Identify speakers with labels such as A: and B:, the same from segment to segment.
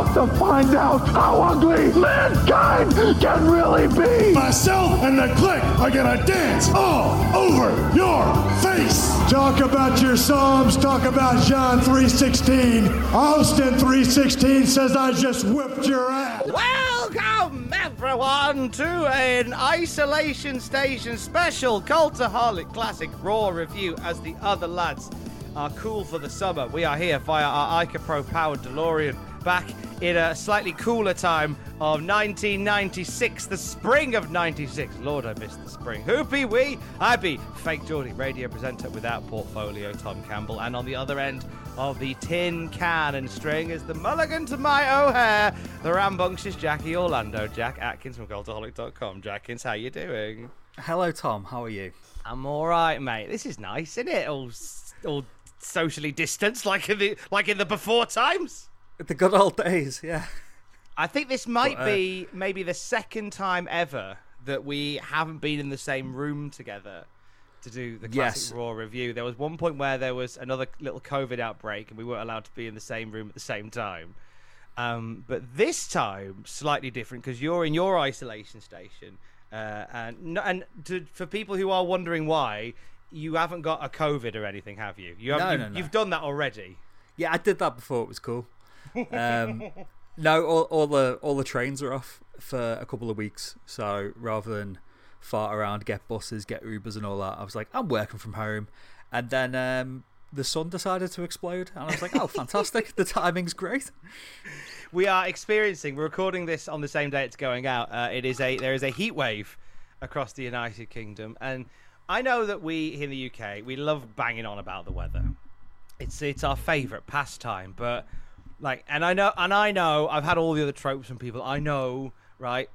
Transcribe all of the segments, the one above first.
A: About to find out how ugly mankind can really be. Myself and the clique are gonna dance all over your face. Talk about your Psalms. Talk about John 3:16. Austin 3:16 says, "I just whipped your ass."
B: Welcome, everyone, to an Isolation Station special Cultaholic Classic Raw review as the other lads are cool for the summer. We are here via our Ica Pro powered DeLorean back in a slightly cooler time of 1996, the spring of 96. Lord, I missed the spring. Who be we? I be fake Geordie radio presenter without portfolio, Tom Campbell, and on the other end of the tin can and string is the mulligan to my O'Hare, the rambunctious Jackie Orlando, Jack Atkins from Cultaholic.com. Jackins, how you doing?
C: Hello, Tom. How are you?
B: I'm all right, mate. This is nice, isn't it? All, all socially distanced, like in the like in the before times.
C: The good old days, yeah.
B: I think this might
C: But, uh,
B: be maybe the second time ever that we haven't been in the same room together to do the classic
C: Yes.
B: Raw review. There was one point where there was another little COVID outbreak and we weren't allowed to be in the same room at the same time. Um, but this time, slightly different because you're in your isolation station, uh, and and to, for people who are wondering why, you haven't got a COVID or anything, have you? You haven't,
C: No,
B: you,
C: no, no.
B: You've done that already.
C: Yeah, I did that before. It was cool. Um, no, all, all the all the trains are off for a couple of weeks. So rather than fart around, get buses, get Ubers, and all that, I was like, I'm working from home. And then um, the sun decided to explode, and I was like, oh, fantastic! the timing's great.
B: we are experiencing. We're recording this on the same day it's going out. Uh, it is a there is a heat wave across the United Kingdom, and I know that we here in the UK we love banging on about the weather. It's it's our favourite pastime, but like, and I know and I know I've had all the other tropes from people. I know, right?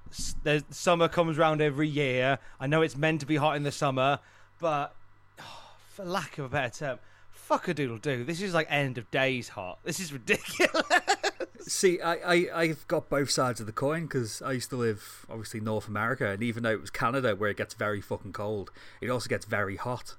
B: There's summer comes around every year. I know it's meant to be hot in the summer, but for lack of a better term. Fuck a doodle do. This is like end of days hot. This is ridiculous.
C: See, I, I, I've got both sides of the coin because I used to live, obviously, North America, and even though it was Canada where it gets very fucking cold, it also gets very hot.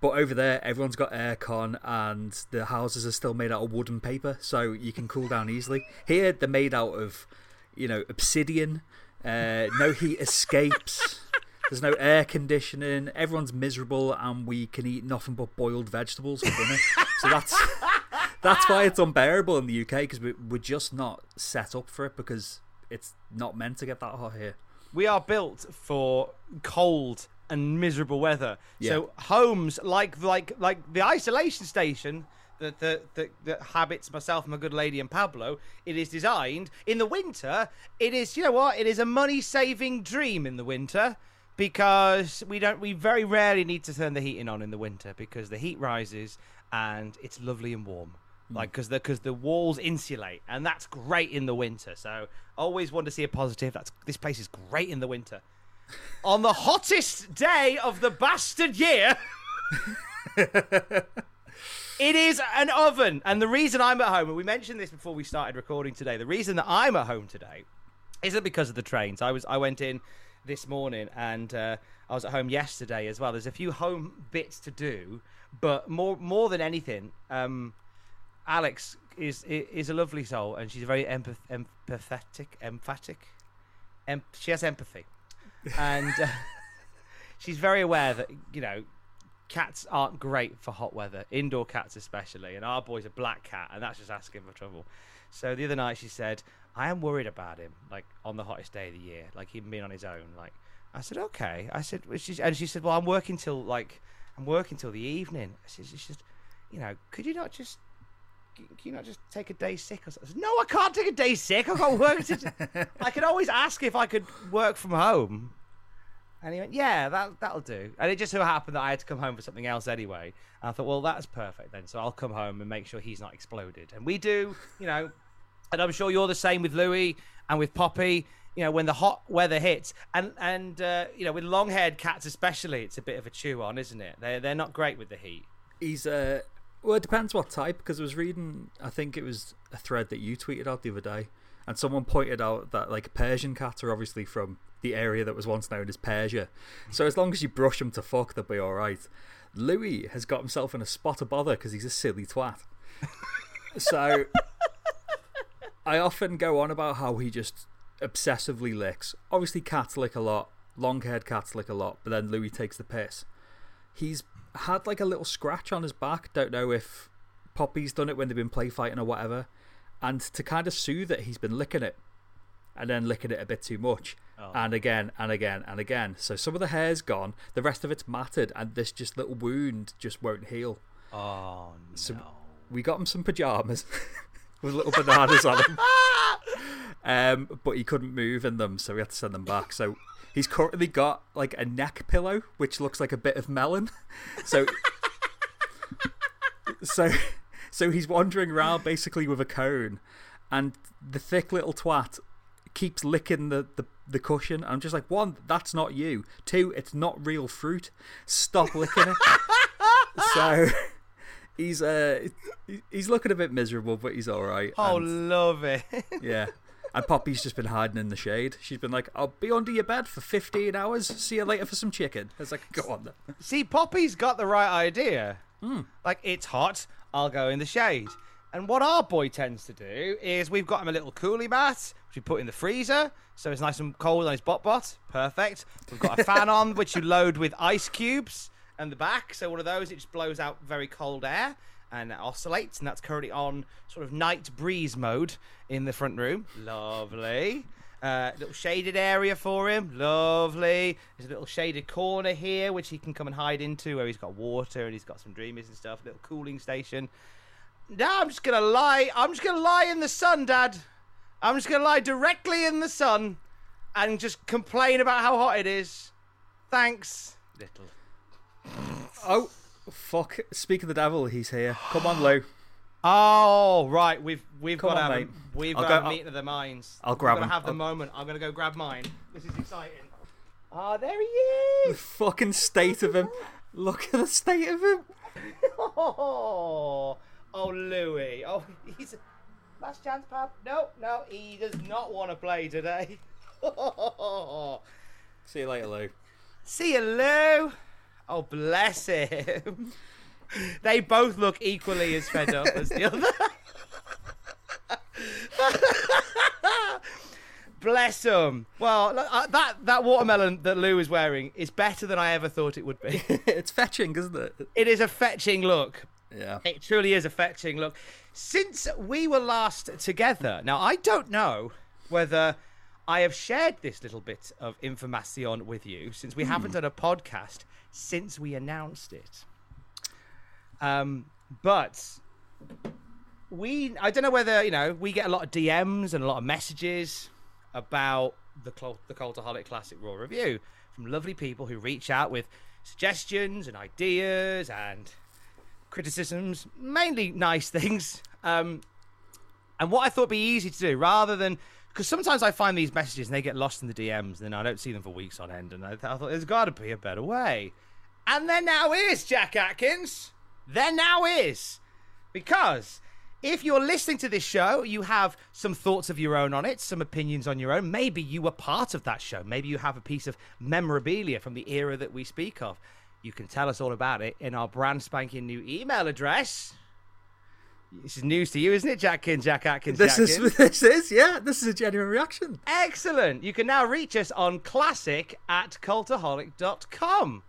C: But over there, everyone's got aircon, and the houses are still made out of wood and paper, so you can cool down easily. Here, they're made out of, you know, obsidian, uh, no heat escapes. There's no air conditioning. Everyone's miserable, and we can eat nothing but boiled vegetables for dinner. so that's that's why it's unbearable in the UK because we, we're just not set up for it because it's not meant to get that hot here.
B: we are built for cold and miserable weather.
C: Yeah.
B: So homes like like like the isolation station that that, that that habits myself, my good lady, and Pablo. It is designed in the winter. It is you know what? It is a money saving dream in the winter because we don't we very rarely need to turn the heating on in the winter because the heat rises and it's lovely and warm. Mm. Like because the because the walls insulate and that's great in the winter. So always want to see a positive. That's this place is great in the winter. On the hottest day of the bastard year, it is an oven. And the reason I'm at home, and we mentioned this before we started recording today, the reason that I'm at home today isn't because of the trains. I was I went in this morning and uh, I was at home yesterday as well. There's a few home bits to do, but more more than anything, um, Alex is is a lovely soul and she's very empath- empathetic, emphatic. Em- she has empathy, and uh, she's very aware that you know cats aren't great for hot weather, indoor cats especially, and our boy's a black cat, and that's just asking for trouble. So the other night she said, "I am worried about him, like on the hottest day of the year, like him being on his own." Like I said, "Okay." I said, and she said, "Well, I'm working till like I'm working till the evening." I "She said, you know, could you not just can you not just take a day sick or something? no, I can't take a day sick. I've got work to I could always ask if I could work from home. And he went, yeah, that, that'll do. And it just so happened that I had to come home for something else anyway. And I thought, well, that's perfect then. So I'll come home and make sure he's not exploded. And we do, you know, and I'm sure you're the same with Louis and with Poppy. You know, when the hot weather hits, and and uh, you know, with long-haired cats especially, it's a bit of a chew on, isn't it? They're they're not great with the heat.
C: He's uh, well, it depends what type. Because I was reading, I think it was a thread that you tweeted out the other day, and someone pointed out that like Persian cats are obviously from the area that was once known as Persia. So as long as you brush them to fuck, they'll be alright. Louis has got himself in a spot of bother because he's a silly twat. so I often go on about how he just obsessively licks. Obviously, cats lick a lot, long haired cats lick a lot, but then Louis takes the piss. He's had like a little scratch on his back. Don't know if Poppy's done it when they've been play fighting or whatever. And to kind of soothe it, he's been licking it and then licking it a bit too much. Oh. And again and again and again. So some of the hair's gone, the rest of it's matted, and this just little wound just won't heal.
B: Oh, no. So
C: we got him some pajamas with little bananas on them. Um, but he couldn't move in them, so we had to send them back. So he's currently got like a neck pillow, which looks like a bit of melon. So, so, so he's wandering around basically with a cone, and the thick little twat keeps licking the, the, the cushion. I'm just like, one, that's not you. Two, it's not real fruit. Stop licking it. so he's uh he's looking a bit miserable, but he's all right.
B: Oh, and, love it.
C: yeah. And Poppy's just been hiding in the shade. She's been like, I'll be under your bed for 15 hours. See you later for some chicken. It's like, go on then.
B: See, Poppy's got the right idea.
C: Mm.
B: Like, it's hot. I'll go in the shade. And what our boy tends to do is we've got him a little coolie mat, which we put in the freezer, so it's nice and cold on his bot bot. Perfect. We've got a fan on, which you load with ice cubes and the back. So one of those, it just blows out very cold air and oscillates, and that's currently on sort of night breeze mode in the front room. Lovely. Uh, little shaded area for him. Lovely. There's a little shaded corner here which he can come and hide into where he's got water and he's got some dreamers and stuff. Little cooling station. Now I'm just gonna lie. I'm just gonna lie in the sun, Dad. I'm just gonna lie directly in the sun and just complain about how hot it is. Thanks, little.
C: Oh, fuck! Speak of the devil, he's here. Come on, Lou.
B: Oh right, we've we've
C: Come
B: got
C: on,
B: a,
C: mate.
B: we've
C: I'll
B: got
C: go-
B: a meeting of the minds.
C: I'll grab
B: I'm
C: him.
B: gonna have the
C: I'll-
B: moment. I'm gonna go grab mine. This is exciting. Ah, there he is!
C: The
B: is.
C: fucking state of him. Look at the state of him.
B: Oh, oh, Louis. Oh, he's last chance, pal. No, no, he does not want to play today.
C: See you later, Lou.
B: See you, Lou. Oh, bless him. They both look equally as fed up as the other. bless them. Well, uh, that that watermelon that Lou is wearing is better than I ever thought it would be.
C: it's fetching, isn't it?
B: it is a fetching look.
C: Yeah.
B: It truly is a fetching look. Since we were last together, now I don't know whether I have shared this little bit of information with you since we haven't done a podcast since we announced it. Um, but we, I don't know whether you know, we get a lot of DMs and a lot of messages about the the Cultaholic Classic Raw review from lovely people who reach out with suggestions and ideas and criticisms, mainly nice things. Um, and what I thought would be easy to do, rather than because sometimes I find these messages and they get lost in the DMs, and then I don't see them for weeks on end. And I, th- I thought there's got to be a better way. And there now is, Jack Atkins. There now is. Because if you're listening to this show, you have some thoughts of your own on it, some opinions on your own. Maybe you were part of that show. Maybe you have a piece of memorabilia from the era that we speak of. You can tell us all about it in our brand spanking new email address. This is news to you, isn't it, Jackkin? Jack Atkins.
C: This
B: Jackkin?
C: is this is yeah. This is a genuine reaction.
B: Excellent. You can now reach us on classic at cultaholic.com.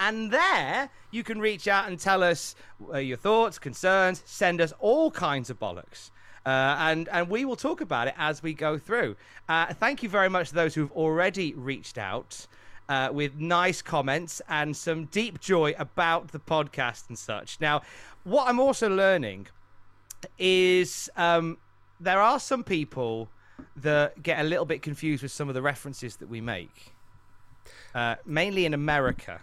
B: And there you can reach out and tell us uh, your thoughts, concerns, send us all kinds of bollocks. Uh, and, and we will talk about it as we go through. Uh, thank you very much to those who've already reached out uh, with nice comments and some deep joy about the podcast and such. Now, what I'm also learning is um, there are some people that get a little bit confused with some of the references that we make, uh, mainly in America.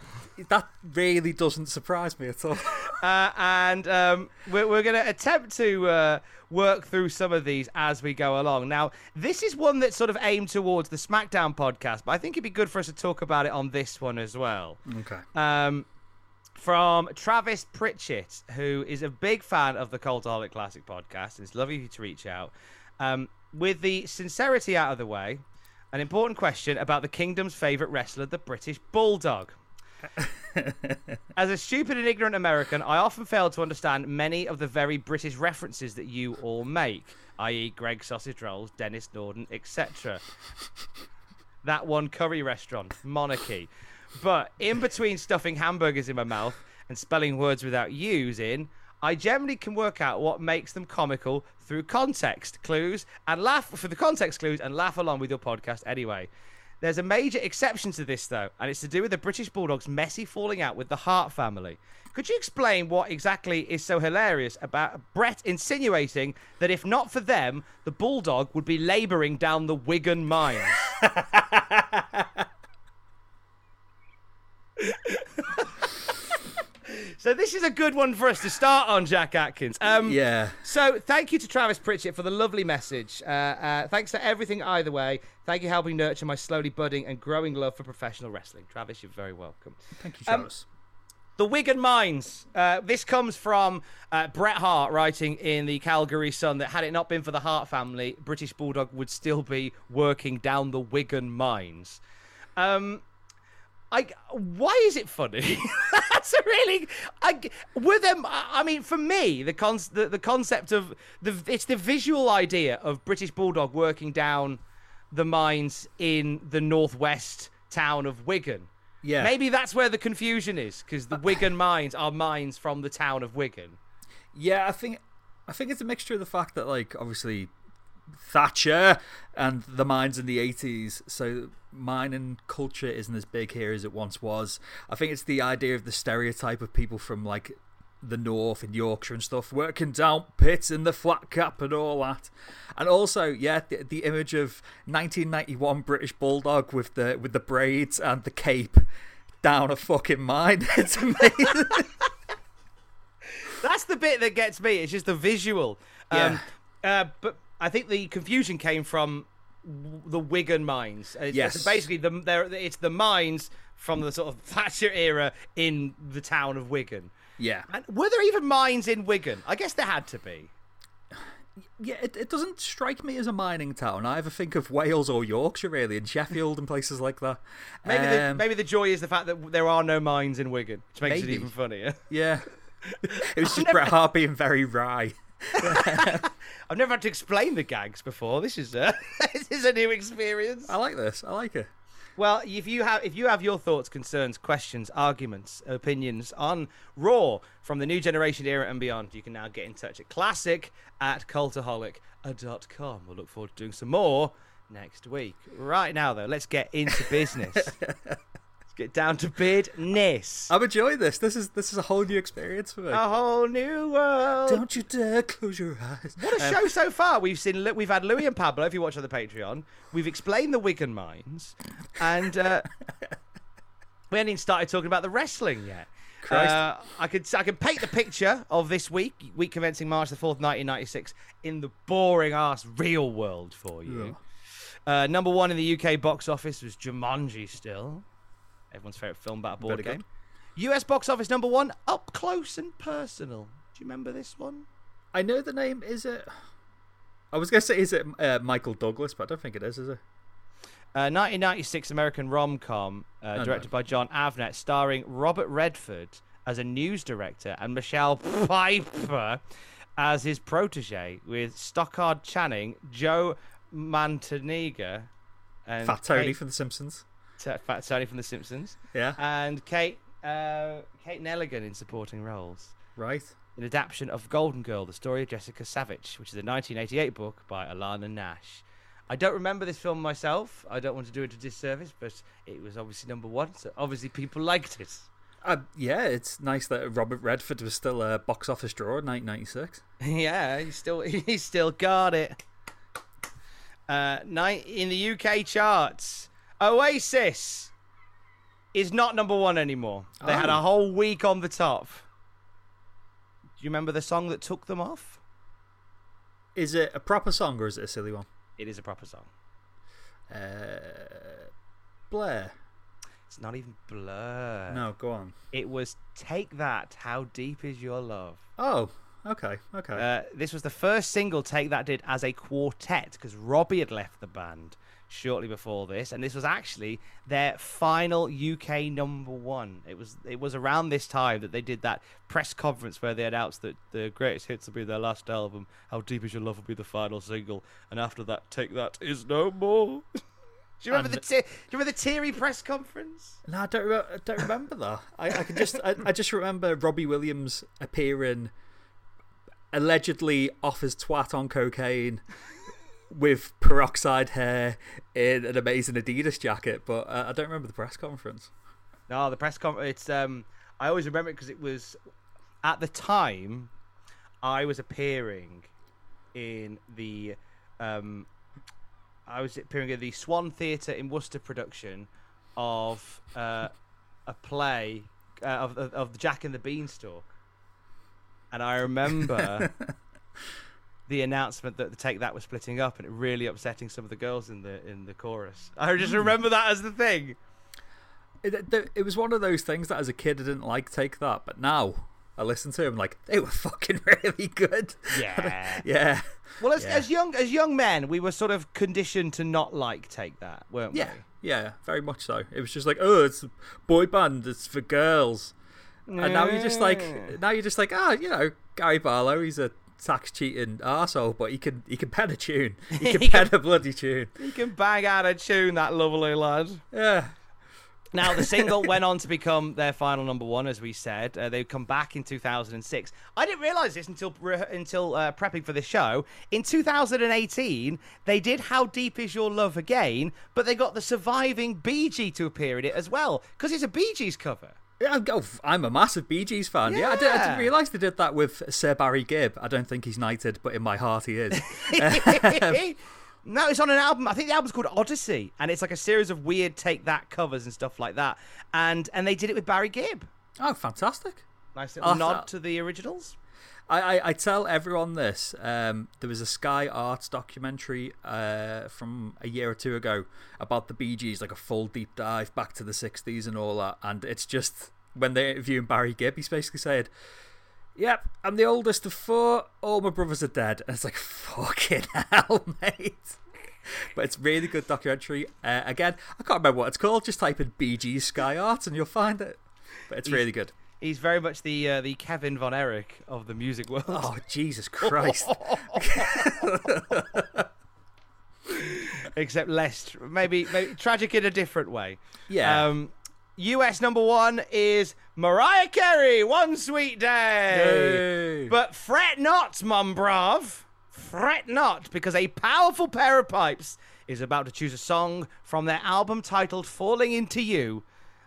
C: That really doesn't surprise me at all.
B: Uh, and um, we're, we're going to attempt to uh, work through some of these as we go along. Now, this is one that's sort of aimed towards the SmackDown podcast, but I think it'd be good for us to talk about it on this one as well.
C: okay.
B: Um, from Travis Pritchett, who is a big fan of the Cultaholic Classic podcast. And it's lovely of you to reach out. Um, with the sincerity out of the way, an important question about the kingdom's favourite wrestler, the British Bulldog. As a stupid and ignorant American, I often fail to understand many of the very British references that you all make, i.e., Greggs Sausage Rolls, Denis Norden, etc. That one curry restaurant, monarchy. But in between stuffing hamburgers in my mouth and spelling words without U's in, I generally can work out what makes them comical through context clues and laugh for the context clues and laugh along with your podcast anyway. There's a major exception to this though, and it's to do with the British Bulldog's messy falling out with the Hart family. Could you explain what exactly is so hilarious about Brett insinuating that if not for them, the Bulldog would be labouring down the Wigan mines? so this is a good one for us to start on, Jack Atkins. Um,
C: Yeah.
B: So thank you to Travis Pritchett for the lovely message. Uh, uh, thanks for everything either way. Thank you for helping nurture my slowly budding and growing love for professional wrestling. Travis, you're very welcome.
C: Thank you,
B: Um,
C: Travis.
B: The Wigan Mines. Uh, this comes from uh, Bret Hart writing in the Calgary Sun that had it not been for the Hart family, British Bulldog would still be working down the Wigan Mines. Um, I, why is it funny? That's a really. I, were them? I I mean, for me, the con the, the concept of the it's the visual idea of British Bulldog working down the mines in the northwest town of Wigan.
C: Yeah.
B: Maybe that's where the confusion is because the uh, Wigan mines are mines from the town of Wigan.
C: Yeah, I think I think it's a mixture of the fact that like obviously Thatcher and the mines in the 80s, so mining culture isn't as big here as it once was. I think it's the idea of the stereotype of people from like the north and Yorkshire and stuff working down pits in the flat cap and all that. And also, yeah, the, the image of 1991 British Bulldog with the with the braids and the cape down a fucking mine. It's amazing.
B: That's the bit that gets me. It's just the visual. Um, uh, but I think the confusion came from the Wigan mines. It's,
C: Yes.
B: it's basically, the there it's the mines from the sort of Thatcher era in the town of Wigan.
C: yeah.
B: And were there even mines in Wigan? I guess there had to be.
C: Yeah, it, it doesn't strike me as a mining town. I either think of Wales or Yorkshire, really, and Sheffield and places like that.
B: Maybe the,
C: Um,
B: maybe the joy is the fact that there are no mines in Wigan, which makes
C: Maybe.
B: it even funnier.
C: Yeah. It was just
B: never-
C: Bret Hart being very wry.
B: I've never had to explain the gags before. This is uh, a this is a new experience.
C: I like this. I like it.
B: Well, if you have if you have your thoughts, concerns, questions, arguments, opinions on Raw from the new generation era and beyond, you can now get in touch at classic at cultaholic.com. We'll look forward to doing some more next week. Right now, though, let's get into business. let's get down to business.
C: I'm enjoying this. This is this is a whole new experience for me.
B: A whole new world.
C: Don't you dare close your eyes.
B: What a show so far! We've seen we've had Louis and Pablo. If you watch on the Patreon, we've explained the Wigan mines, and uh, we haven't even started talking about the wrestling yet.
C: Christ.
B: Uh, I could I can paint the picture of this week, week commencing March the fourth, nineteen ninety six, in the boring ass real world for you. Uh, number one in the UK box office was Jumanji. Still, everyone's favorite film about a border
C: Very
B: game. US box office number one, Up Close and Personal. Do you remember this one?
C: I know the name. Is it? I was gonna say is it uh, Michael Douglas, but I don't think it is. Is it?
B: Uh, 1996 American rom com, uh,
C: Oh,
B: directed
C: no.
B: by Jon Avnet, starring Robert Redford as a news director and Michelle Pfeiffer as his protege, with Stockard Channing, Joe Mantegna, and
C: Fat Tony
B: Kate,
C: from The Simpsons.
B: Fat Tony from The Simpsons,
C: Yeah.
B: and Kate uh, Kate Nelligan in supporting roles.
C: right.
B: An adaptation of Golden Girl, the story of Jessica Savage, which is a 1988 book by Alana Nash. I don't remember this film myself. I don't want to do it a disservice, but it was obviously number one, so obviously people liked it.
C: Uh, yeah, it's nice that Robert Redford was still a box office drawer in 1996.
B: yeah, he still he still got it. Uh, night in the UK charts, Oasis is not number one anymore. They had
C: Oh.
B: a whole week on the top. Do you remember the song that took them off?
C: Is it a proper song or is it a silly one?
B: It is a proper song.
C: Uh, Blair.
B: It's not even Blur.
C: No, go on.
B: It was Take That, How Deep Is Your Love?
C: Oh, okay, okay.
B: Uh, this was the first single Take That did as a quartet because Robbie had left the band shortly before this, and this was actually their final UK number one. It was it was around this time that they did that press conference where they announced that the greatest hits will be their last album, How Deep Is Your Love will be the final single, and after that, Take That is no more. Do you remember
C: And-
B: the te- do you remember the teary press conference?
C: no, I don't, re- I don't remember that. I, I can just, I, I just remember Robbie Williams appearing allegedly off his twat on cocaine with peroxide hair in an amazing Adidas jacket, but uh, I don't remember the press conference.
B: No, the press conference. It's um, I always remember it because it was at the time I was appearing in the um, I was appearing at the Swan Theatre in Worcester production of uh, a play uh, of, of of the Jack and the Beanstalk, and I remember. The announcement that the Take That was splitting up and it really upsetting some of the girls in the in the chorus. I just remember that as the thing.
C: It, it, it was one of those things that as a kid I didn't like Take That, but now I listen to them like they were fucking really good.
B: Yeah.
C: yeah.
B: Well, as,
C: Yeah.
B: as young as young men, we were sort of conditioned to not like take that, weren't we?
C: Yeah, yeah, very much so. It was just like, oh, it's a boy band, it's for girls. And now you're just like, now you're just like, ah, you know, Gary Barlow, he's a tax cheating arsehole, but he can he can pen a tune. He can
B: He
C: pen a bloody tune.
B: You can bang out a tune, that lovely lad.
C: Yeah.
B: Now, the single went on to become their final number one, as we said. Uh, they come back in 2006. I didn't realize this until re- until uh, prepping for the show. In 2018, they did "How Deep Is Your Love" again, but they got the surviving Bee Gee to appear in it as well because it's a Bee Gees cover.
C: Yeah, I'm- oh, I'm a massive Bee Gees fan. Yeah, I, did, I didn't realise they did that with Sir Barry Gibb. I don't think he's knighted, but in my heart he is.
B: Um, no, it's on an album. I think the album's called Odyssey, and it's like a series of weird take that covers and stuff like that. And and they did it with Barry Gibb.
C: oh, fantastic.
B: Nice little nod to the originals.
C: I, I, I tell everyone this. Um, there was a Sky Arts documentary uh, from a year or two ago about the Bee Gees, like a full deep dive back to the 60s and all that. And it's just when they're interviewing Barry Gibb, he's basically said, Yep, I'm the oldest of four. All my brothers are dead. And it's like, fucking hell, mate. But it's really good documentary. Uh, again, I can't remember what it's called. Just type in Bee Gees Sky Arts and you'll find it. But it's really good.
B: He's very much the uh, the Kevin Von Erich of the music world.
C: Oh, Jesus Christ.
B: except less maybe maybe tragic in a different way.
C: Yeah.
B: Um, U.S. number one is Mariah Carey, "One Sweet Day."
C: Yay.
B: But fret not, mum brav. Fret not, because a powerful pair of pipes is about to choose a song from their album titled "Falling Into You"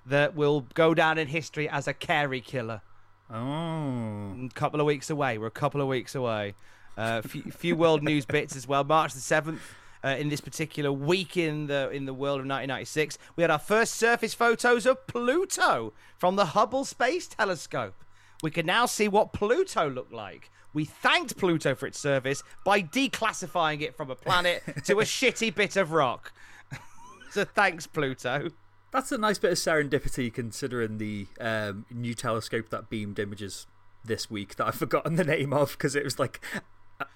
B: that will go down in history as a Carey killer.
C: Oh.
B: A couple of weeks away. We're a couple of weeks away. A few, few world news bits as well. March the seventh. Uh, in this particular week in the in the world of 1996, we had our first surface photos of Pluto from the Hubble Space Telescope. We can now see what Pluto looked like. We thanked Pluto for its service by declassifying it from a planet to a shitty bit of rock. so thanks, Pluto.
C: That's a nice bit of serendipity considering the um, new telescope that beamed images this week that I've forgotten the name of because it was like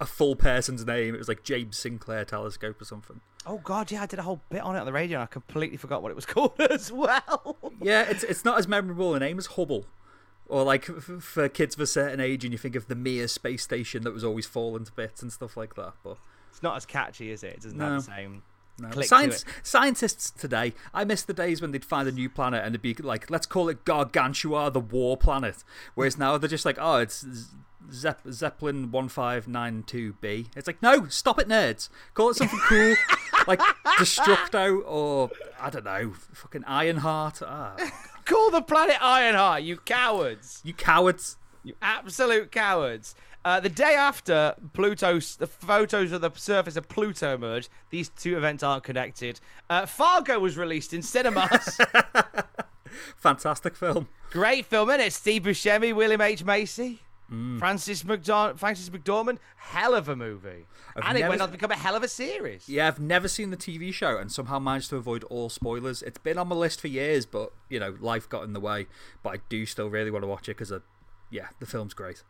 C: a- full person's name. It was like James Sinclair Telescope or something.
B: Oh god, yeah, I did a whole bit on it on the radio and I completely forgot what it was called as well.
C: Yeah, it's it's not as memorable a name as Hubble. Or like f- for kids of a certain age, and you think of the Mir space station that was always falling to bits and stuff like that. But
B: It's not as catchy, is it? It doesn't
C: No.
B: have the same
C: no. Science, scientists today, I miss the days when they'd find a new planet and it'd be like, let's call it Gargantua, the war planet. Whereas now they're just like, oh, it's Zep- Zeppelin 1592b. It's like, no, stop it, nerds. Call it something cool, like Destructo or, I don't know, fucking Ironheart. Ah,
B: Call the planet Ironheart, you cowards.
C: you cowards.
B: You absolute cowards. Uh, the day after Pluto's, the photos of the surface of Pluto emerged, these two events aren't connected. Uh, Fargo was released in cinemas.
C: Fantastic film.
B: Great film, innit? Steve Buscemi, William H. Macy,
C: Mm.
B: Frances, McDor- Frances McDormand. Hell of a movie.
C: I've
B: and it went on to become a hell of a series.
C: Yeah, I've never seen the TV show and somehow managed to avoid all spoilers. It's been on my list for years, but, you know, life got in the way. But I do still really want to watch it because, yeah, the film's great.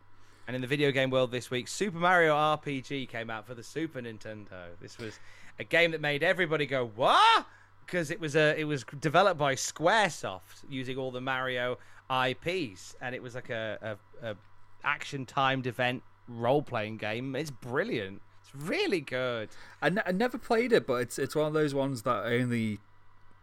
B: And in the video game world this week, Super Mario RPG came out for the Super Nintendo. This was a game that made everybody go "What?" because it was a it was developed by SquareSoft using all the Mario IPs, and it was like a, a, a action timed event role playing game. It's brilliant. It's really good.
C: I, n- I never played it, but it's it's one of those ones that I only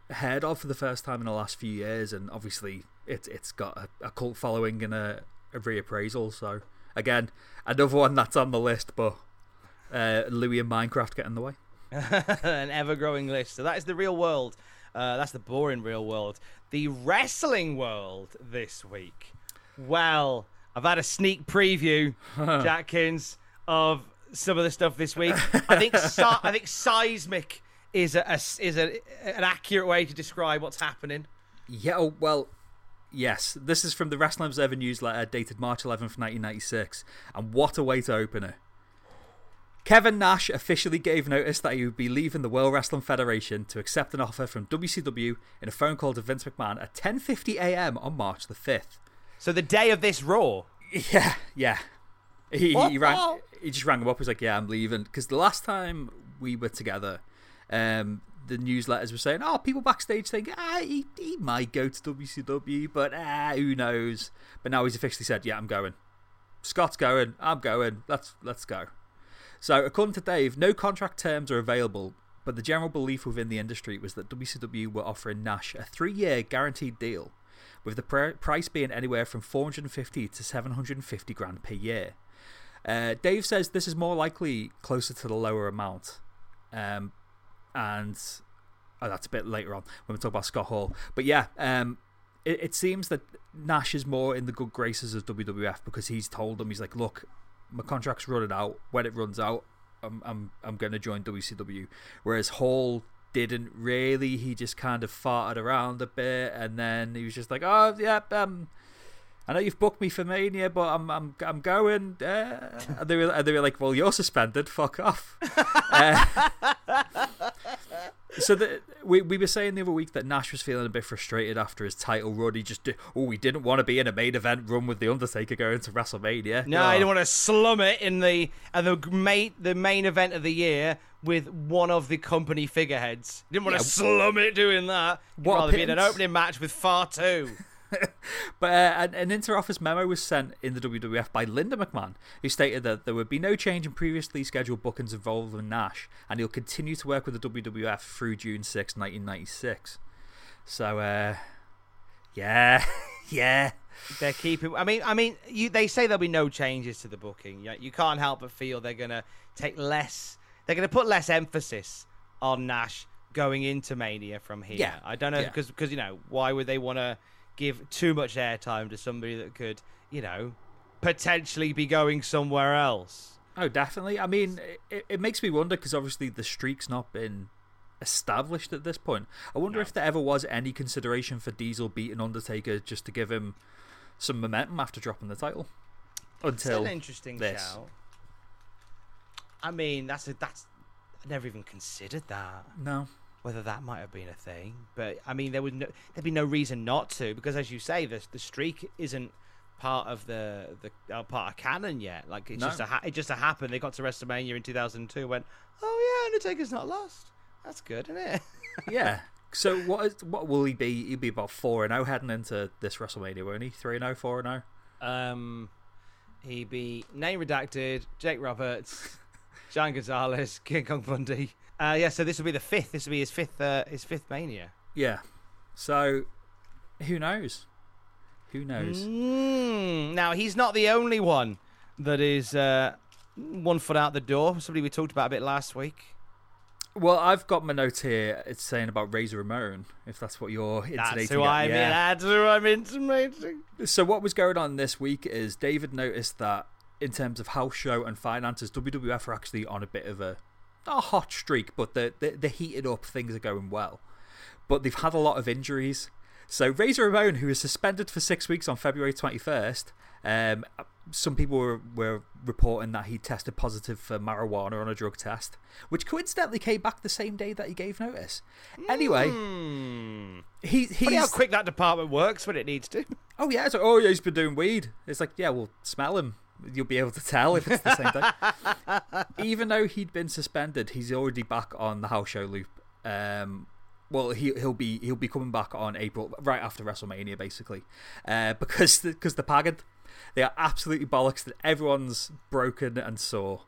C: heard of for the first time in the last few years, and obviously it's it's got a, a cult following and a, a reappraisal. So again, another one that's on the list, but uh, Louis and Minecraft get in the way.
B: An ever growing list. So that is the real world. Uh, that's the boring real world. The wrestling world this week. Well, I've had a sneak preview, Jackins, of some of the stuff this week. I think se- I think seismic is a, a is a, an accurate way to describe what's happening.
C: Yeah, oh, well, yes. This is from the Wrestling Observer newsletter dated March 11th, 1996. And what a way to open it. Kevin Nash officially gave notice that he would be leaving the World Wrestling Federation to accept an offer from WCW in a phone call to Vince McMahon at 10:50 a.m. on March the 5th.
B: So the day of this Raw.
C: Yeah, yeah. He, he, rang, he just rang him up. He's like, "Yeah, I'm leaving." Because the last time we were together, um, the newsletters were saying, "Oh, people backstage think ah, he, he might go to WCW, but ah, who knows?" But now he's officially said, "Yeah, I'm going." Scott's going. I'm going. Let's let's go. So, according to Dave, no contract terms are available, but the general belief within the industry was that WCW were offering Nash a three-year guaranteed deal, with the pr- price being anywhere from 450 to 750 grand per year. Uh, Dave says this is more likely closer to the lower amount, um, and oh, that's a bit later on when we talk about Scott Hall. But yeah, um, it, it seems that Nash is more in the good graces of WWF because he's told them he's like, look, my contract's running out. When it runs out, I'm I'm I'm going to join WCW. Whereas Hall didn't really. He just kind of farted around a bit, and then he was just like, oh yeah, um. I know you've booked me for Mania, but I'm I'm I'm going. Uh, and they were and they were like, "Well, you're suspended. Fuck off." uh, so the, we we were saying the other week that Nash was feeling a bit frustrated after his title run. He just did, oh, he didn't want to be in a main event run with the Undertaker going to WrestleMania.
B: No, I didn't want to slum it in the uh, the main the main event of the year with one of the company figureheads. Didn't want to slum it doing that. You'd
C: What
B: rather be in an opening match with Fatu.
C: But uh, an, an inter-office memo was sent in the WWF by Linda McMahon, who stated that there would be no change in previously scheduled bookings involving Nash, and he'll continue to work with the WWF through June 6, 1996. So, uh, yeah, yeah.
B: They're keeping. I mean, I mean, you. They say there'll be no changes to the booking. You, you can't help but feel they're gonna take less. They're gonna put less emphasis on Nash going into Mania from here.
C: Yeah,
B: I don't know
C: yeah.
B: because because you know why would they want to give too much airtime to somebody that could you know potentially be going somewhere else.
C: Oh, definitely. I mean, it, it makes me wonder because obviously the streak's not been established at this point. I wonder if there ever was any consideration for Diesel beating Undertaker just to give him some momentum after dropping the title.
B: It's
C: Until
B: an interesting
C: this.
B: shout. I mean, that's a, that's. I never even considered that.
C: No.
B: Whether that might have been a thing. But I mean, there was no, there'd be no reason not to because, as you say, the the streak isn't part of the the uh, part of canon yet. Like it's
C: No.
B: just a ha- it just a happened. They got to WrestleMania in 2002. Went, oh yeah, Undertaker's not lost. That's good, isn't it?
C: yeah. So what is what will he be? He'll be about four and zero heading into this WrestleMania, won't he? Three and zero, four and oh? zero.
B: um, he'd be name redacted. Jake Roberts, Giant Gonzalez, King Kong Bundy. Uh, yeah, so this will be the fifth. This will be his fifth. Uh, his fifth Mania.
C: Yeah. So who knows? Who knows?
B: Mm, now he's not the only one that is uh, one foot out the door. Somebody we talked about a bit last week.
C: Well, I've got my notes here. It's saying about Razor Ramon, if that's what you're
B: That's who
C: at.
B: I'm.
C: yeah.
B: That's who I'm intimating.
C: So what was going on this week is David noticed that in terms of house show and finances, WWF are actually on a bit of a not a hot streak, but they're, they're, heated up. Things are going well, but they've had a lot of injuries. So Razor Ramon, who was suspended for six weeks on February twenty first, um, some people were, were reporting that he tested positive for marijuana on a drug test, which coincidentally came back the same day that he gave notice. Anyway,
B: Hmm.
C: he,
B: Funny how quick that department works when it needs to.
C: Oh yeah, like, oh yeah, he's been doing weed. It's like, yeah, well, smell him. You'll be able to tell if it's the same thing. Even though he'd been suspended, he's already back on the house show loop. Um, well, he he'll be he'll be coming back on April right after WrestleMania, basically, uh, because the, because the Pagged, they are absolutely bollocks. That everyone's broken and sore.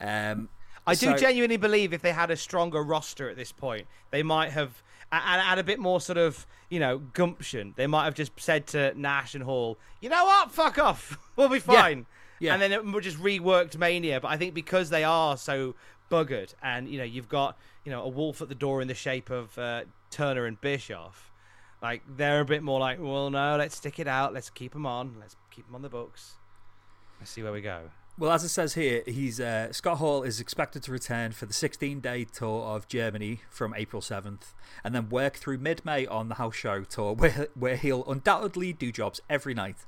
C: Um,
B: I do genuinely believe if they had a stronger roster at this point, they might have and add a bit more sort of you know gumption. They might have just said to Nash and Hall, you know what, fuck off, we'll be fine.
C: Yeah.
B: And then it just reworked Mania. But I think because they are so buggered, and you know you've got you know a wolf at the door in the shape of uh, Turner and Bischoff. Like they're a bit more like, well, no, let's stick it out. Let's keep them on. Let's keep them on the books. Let's see where we go.
C: Well, as it says here, he's uh, Scott Hall is expected to return for the 16-day tour of Germany from April 7th, and then work through mid-May on the house show tour, where where he'll undoubtedly do jobs every night.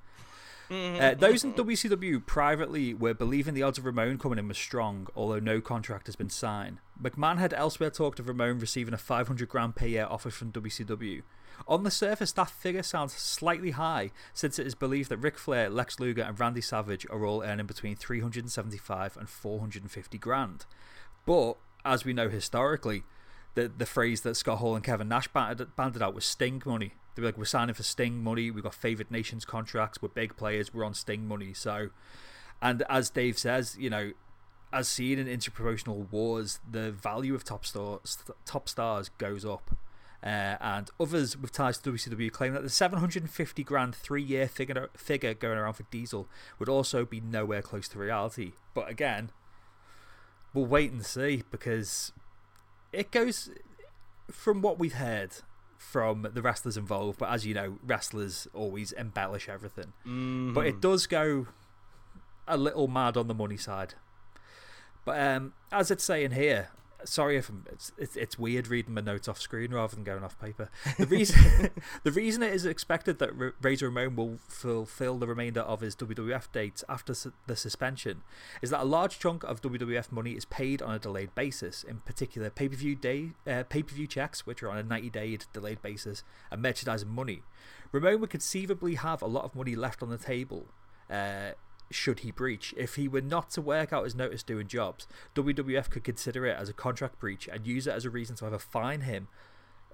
C: Uh, those in WCW privately were believing the odds of Ramon coming in was strong, although no contract has been signed. McMahon had elsewhere talked of Ramon receiving a 500 grand per year offer from WCW. On the surface, that figure sounds slightly high, since it is believed that Ric Flair, Lex Luger, and Randy Savage are all earning between 375 and 450 grand. But, as we know historically, the, the phrase that Scott Hall and Kevin Nash banded, banded out was Sting money. They were like, we're signing for Sting money, we've got favoured nations contracts, we're big players, we're on Sting money. So, and as Dave says, you know, as seen in interpromotional wars, the value of top stars, top stars goes up. Uh, and others with ties to WCW claim that the 750 grand three year figure, figure going around for Diesel would also be nowhere close to reality. But again, we'll wait and see because it goes from what we've heard from the wrestlers involved. But as you know, wrestlers always embellish everything. But it does go a little mad on the money side. But um, as it's saying here, sorry if I'm, it's, it's it's weird reading my notes off screen rather than going off paper. The reason the reason it is expected that R- Razor Ramon will fulfill the remainder of his WWF dates after su- the suspension is that a large chunk of WWF money is paid on a delayed basis. In particular, pay per view day uh, pay per view checks, which are on a ninety day delayed basis, and merchandising money. Ramon would conceivably have a lot of money left on the table. Uh, should he breach. If he were not to work out his notice doing jobs, WWF could consider it as a contract breach and use it as a reason to either fine him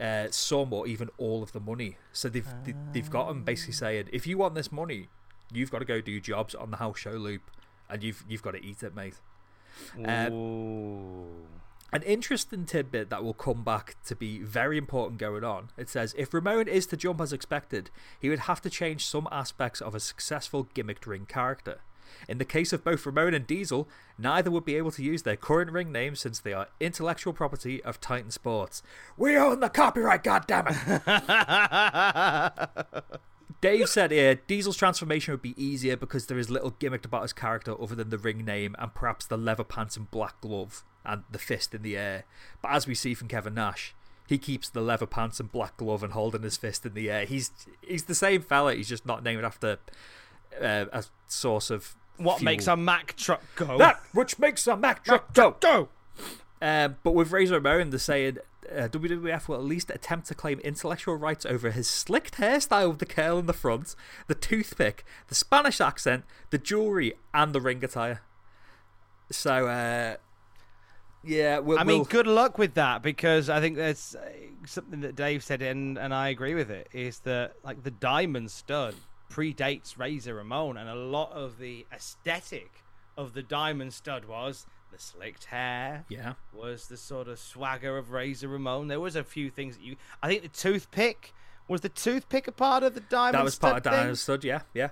C: uh, some or even all of the money. So they've they, they've got him basically saying, if you want this money, you've got to go do jobs on the house show loop, and you've you've got to eat it, mate.
B: Ooh.
C: An interesting tidbit that will come back to be very important going on. It says if Ramon is to jump as expected, he would have to change some aspects of a successful gimmicked ring character. In the case of both Ramon and Diesel, neither would be able to use their current ring names since they are intellectual property of Titan Sports. We own the copyright, goddammit! Dave said here Diesel's transformation would be easier because there is little gimmicked about his character other than the ring name and perhaps the leather pants and black glove and the fist in the air. But as we see from Kevin Nash, he keeps the leather pants and black glove and holding his fist in the air. He's he's the same fella. He's just not named after uh, a source of
B: What
C: fuel.
B: makes a Mack truck go?
C: that which makes a Mack truck go.
B: go?
C: Um, but with Razor Ramon, they're saying uh, WWF will at least attempt to claim intellectual rights over his slicked hairstyle with the curl in the front, the toothpick, the Spanish accent, the jewelry, and the ring attire. So, uh, yeah, we'll,
B: I mean,
C: we'll-
B: good luck with that because I think there's uh, something that Dave said, and and I agree with it. Is that like the Diamond Studd predates Razor Ramon, and a lot of the aesthetic of the Diamond Studd was the slicked hair,
C: yeah.
B: was the sort of swagger of Razor Ramon. There was a few things that you. I think the toothpick was the toothpick a part of the diamond.
C: That was part of
B: thing?
C: Diamond Studd, yeah, yeah.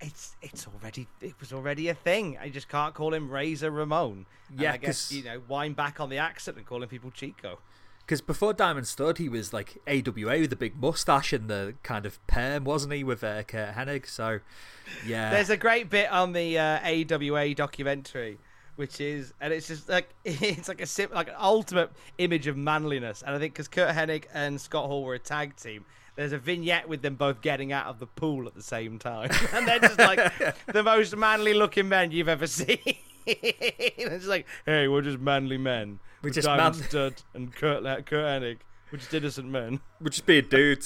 B: It's it's already it was already a thing. I just can't call him Razor Ramon. And
C: Yeah,
B: I guess you know wind back on the accent and calling people Chico.
C: Because before Diamond Studd, he was like AWA with the big mustache and the kind of perm, wasn't he, with uh, Curt Hennig? So, yeah.
B: There's a great bit on the uh, AWA documentary, which is, and it's just like it's like a sim- like an ultimate image of manliness. And I think because Curt Hennig and Scott Hall were a tag team, there's a vignette with them both getting out of the pool at the same time, and they're just like the most manly looking men you've ever seen. it's like, hey, we're just manly men.
C: We're just
B: Diamond
C: man-
B: Studd and Kurt Curt Hennig. We're just innocent men.
C: We'd just be a dude.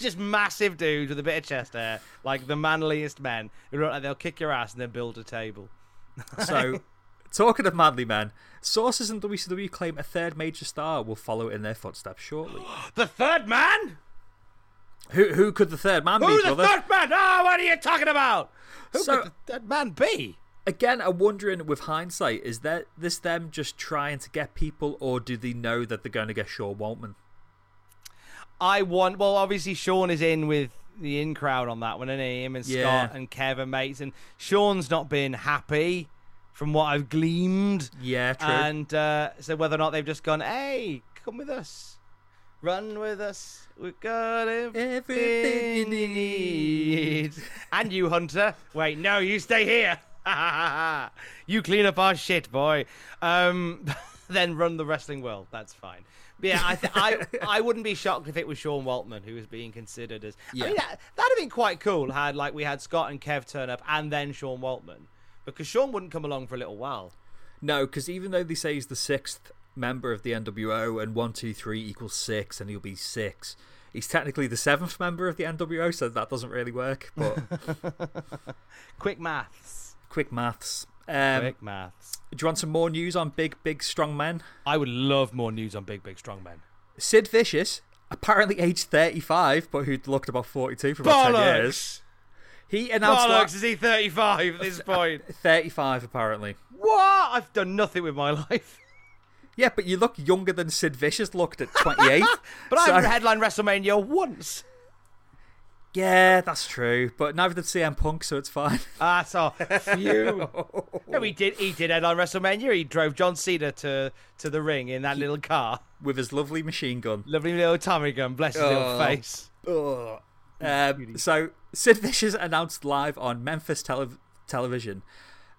B: just massive dudes with a bit of chest hair, like the manliest men who look like they'll kick your ass and then build a table.
C: So, talking of manly men, sources in WCW claim a third major star will follow in their footsteps shortly.
B: The third man?
C: who who could the third man
B: Who's
C: be,
B: the
C: brother?
B: third man? Ah, what are you talking about? Who
C: So-
B: could the third man be?
C: Again, I'm wondering with hindsight, is that this them just trying to get people, or do they know that they're going to get Sean Waltman?
B: I want. Well, obviously Sean is in with the in crowd on that one, and him and
C: Yeah.
B: Scott and Kevin mates, and Sean's not been happy from what I've gleaned.
C: Yeah, true.
B: And uh, so whether or not they've just gone, hey, come with us, run with us, we've got everything, you need. and you, Hunter, wait, no, you stay here. you clean up our shit, boy. Um, then run the wrestling world. That's fine. But yeah, I, th- I I wouldn't be shocked if it was Sean Waltman who was being considered as. I
C: Yeah.
B: mean, that, that'd have been quite cool. Had like we had Scott and Kev turn up, and then Sean Waltman, because Sean wouldn't come along for a little while.
C: No, because even though they say he's the sixth member of the NWO and one, two, three equals six, and he'll be six, he's technically the seventh member of the NWO, so that doesn't really work. But
B: Quick maths.
C: quick maths. Um,
B: Quick maths.
C: Do you want some more news on big, big, strong men?
B: I would love more news on Big Big Strong Men.
C: Sid Vicious, apparently aged 35, but who'd looked about 42 for about 10 years. He announced
B: Bollocks! Is he 35 at this point?
C: 35, apparently.
B: what? I've done nothing with my life.
C: Yeah, but you look younger than Sid Vicious looked at 28.
B: But
C: so,
B: I've headlined WrestleMania once.
C: Yeah, that's true. But neither did CM Punk, so it's fine.
B: Ah, so phew. no, he did. He did headline WrestleMania. He drove John Cena to to the ring in that little car.
C: With his lovely machine gun.
B: Lovely little Tommy gun. Bless his little
C: Oh.
B: face.
C: Ugh. Um, so Sid Vicious announced live on Memphis tele- television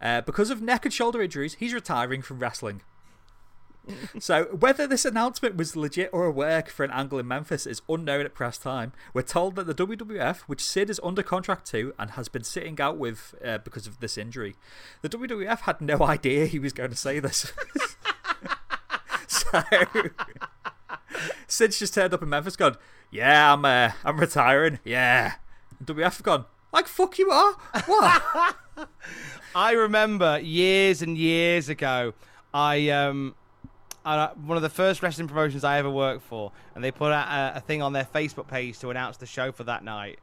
C: uh, because of neck and shoulder injuries, he's retiring from wrestling. so whether this announcement was legit or a work for an angle in Memphis is unknown at press time. We're told that the WWF, which Sid is under contract to and has been sitting out with uh, because of this injury, the WWF had no idea he was going to say this. so Sid's just turned up in Memphis, gone, yeah, I'm uh, I'm retiring, yeah. And WWF have gone, like fuck you are, what?
B: I remember years and years ago, I um, I, one of the first wrestling promotions I ever worked for, and they put out a, a thing on their Facebook page to announce the show for that night.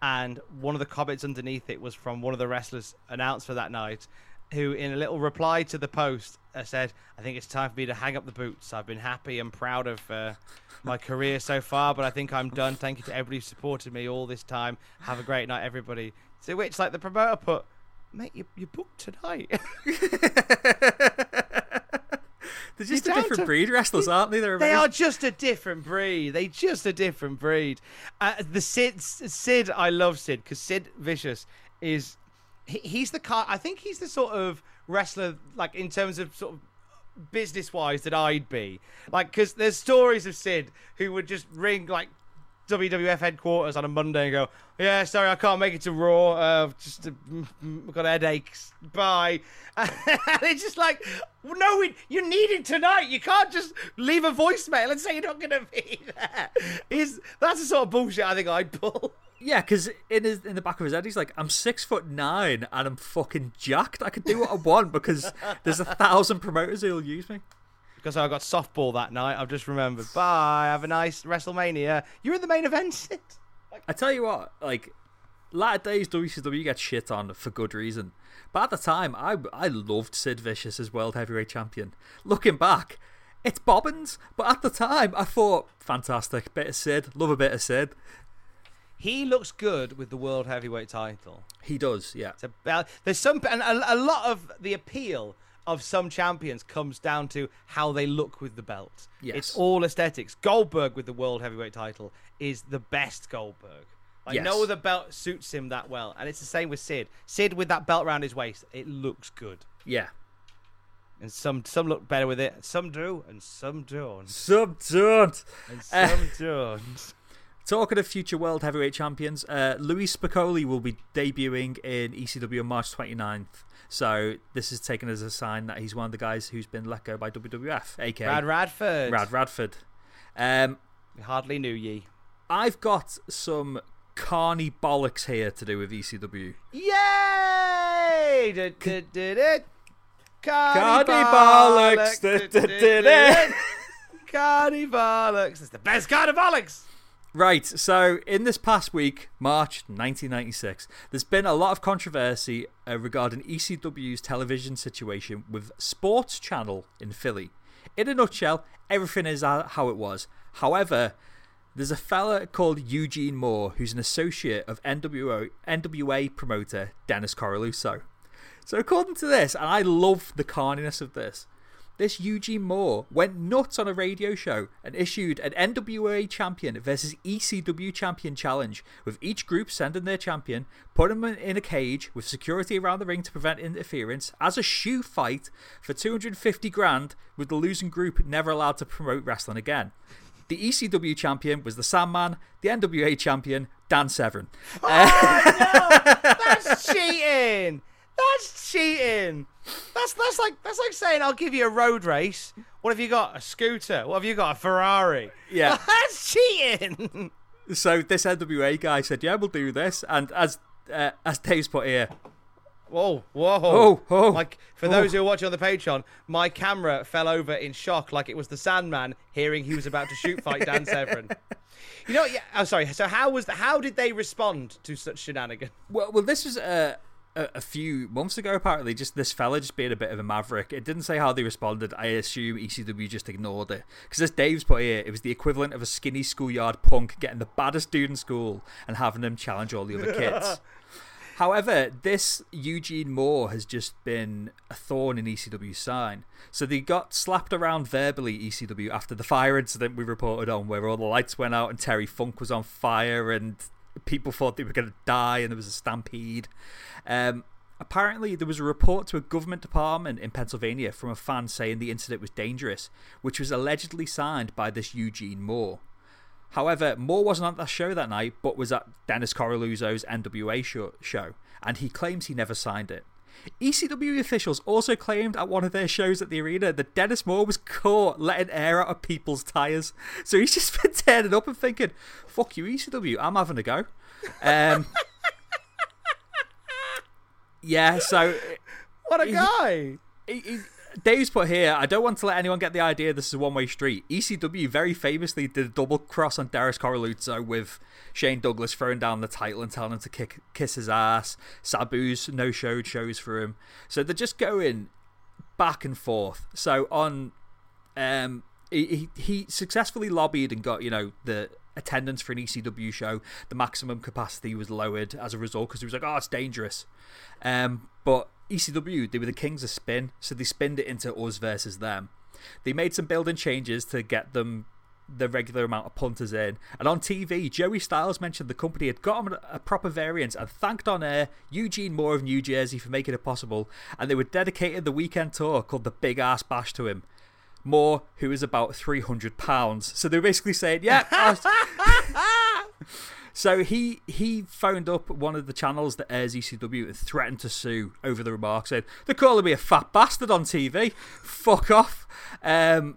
B: And one of the comments underneath it was from one of the wrestlers announced for that night, who, in a little reply to the post, uh, said, "I think it's time for me to hang up the boots. I've been happy and proud of uh, my career so far, but I think I'm done. Thank you to everybody who supported me all this time. Have a great night, everybody." To which, like the promoter put, "Mate, you you booked tonight."
C: They're just
B: You're
C: a different
B: to-
C: breed wrestlers, aren't they? They're
B: They are just a different breed. They just a different breed. Uh, the Sid, Sid, I love Sid because Sid Vicious is he's the kind. I think he's the sort of wrestler, like in terms of sort of business wise, that I'd be like. Because there's stories of Sid who would just ring like WWF headquarters on a Monday and go, "Yeah, sorry, I can't make it to Raw. Uh, just uh, got headaches. Bye." and it's just like, no, we, you need it tonight. You can't just leave a voicemail and say you're not going to be there. Is that's the sort of bullshit I think I'd pull.
C: Yeah, because in his in the back of his head, he's like, "I'm six foot nine and I'm fucking jacked. I can do what I want because there's a thousand promoters who'll use me."
B: Because I got softball that night. I've just remembered. Bye. Have a nice WrestleMania. You're in the main event. Sid.
C: I tell you what, like, latter days WCW gets shit on for good reason. But at the time, I I loved Sid Vicious as World Heavyweight Champion. Looking back, it's bobbins. But at the time, I thought, fantastic, bit of Sid, love a bit of Sid.
B: He looks good with the World Heavyweight title.
C: He does, yeah.
B: It's about, there's some, and a, a lot of the appeal of some champions comes down to how they look with the belt.
C: Yes.
B: It's all aesthetics. Goldberg with the World Heavyweight title is the best Goldberg. Like
C: Yes.
B: no other belt suits him that well, and it's the same with Sid. Sid with that belt around his waist, it looks good.
C: Yeah.
B: And some some look better with it, some do, and some don't,
C: Some don't.
B: and
C: Uh,
B: some don't.
C: Talking of future World Heavyweight Champions, uh, Louie Spicolli will be debuting in ECW on March 29th. So this is taken as a sign that he's one of the guys who's been let go by WWF, aka
B: Rad Radford.
C: Rad Radford. Um,
B: Hardly knew ye.
C: I've got some carny bollocks here to do with ECW.
B: Yay! Du- du- du.
C: Cardi
B: Cardi
C: bollocks. du-
B: du-
C: du.
B: du. Cardi bollocks. It's the best Cardi bollocks.
C: Right, so in this past week, March 1996, there's been a lot of controversy uh, regarding ECW's television situation with Sports Channel in Philly. In a nutshell, everything is how it was. However, there's a fella called Eugene Moore who's an associate of NWO, NWA promoter Dennis Coralluzzo. So, according to this, and I love the carniness of this, this Eugene Moore went nuts on a radio show and issued an NWA champion versus ECW champion challenge, with each group sending their champion, put them in a cage with security around the ring to prevent interference, as a shoot fight for 250 grand, with the losing group never allowed to promote wrestling again. The ECW champion was the Sandman, the NWA champion, Dan Severn.
B: Oh, uh, That's cheating. That's cheating. That's that's like that's like saying I'll give you a road race. What have you got? A scooter. What have you got? A Ferrari.
C: Yeah.
B: That's cheating.
C: So this NWA guy said, "Yeah, we'll do this." And as uh, as Dave's put here,
B: Whoa, whoa.
C: Oh, oh,
B: Like, for
C: oh.
B: those who are watching on the Patreon, my camera fell over in shock like it was the Sandman hearing he was about to shoot fight Dan Severn. You know, yeah, oh, sorry. So how was the, how did they respond to such shenanigans?
C: well, well, this was uh, a a few months ago. Apparently, just this fella just being a bit of a maverick. It didn't say how they responded. I assume ECW just ignored it because as Dave's put here, it was the equivalent of a skinny schoolyard punk getting the baddest dude in school and having them challenge all the other kids. However, this Eugene Moore has just been a thorn in ECW's sign. So they got slapped around verbally, ECW, after the fire incident we reported on, where all the lights went out and Terry Funk was on fire and people thought they were going to die and there was a stampede. Um, apparently, there was a report to a government department in Pennsylvania from a fan saying the incident was dangerous, which was allegedly signed by this Eugene Moore. However, Moore wasn't at that show that night, but was at Dennis Coralluzzo's NWA show, and he claims he never signed it. ECW officials also claimed at one of their shows at the arena that Dennis Moore was caught letting air out of people's tyres. So he's just been turning up and thinking, fuck you, ECW, I'm having a go. Um, yeah, so
B: What a guy!
C: he- he- Dave's put here, I don't want to let anyone get the idea this is a one way street. ECW very famously did a double cross on Darius Coralluzzo with Shane Douglas throwing down the title and telling him to kick, kiss his ass. Sabu's no showed shows for him. So they're just going back and forth. So on. Um, he, he successfully lobbied and got, you know, the attendance for an ECW show. The maximum capacity was lowered as a result because he was like, oh, it's dangerous. Um, but ECW, they were the kings of spin, so they spinned it into us versus them. They made some building changes to get them the regular amount of punters in. And on TV, Joey Styles mentioned the company had got him a proper variant and thanked on air Eugene Moore of New Jersey for making it possible. And they were dedicated the weekend tour called the Big Ass Bash to him. Moore, who is about 300 pounds. So they were basically saying, yeah, So he he phoned up one of the channels that airs ECW and threatened to sue over the remark, saying they're calling me a fat bastard on TV. Fuck off. Um,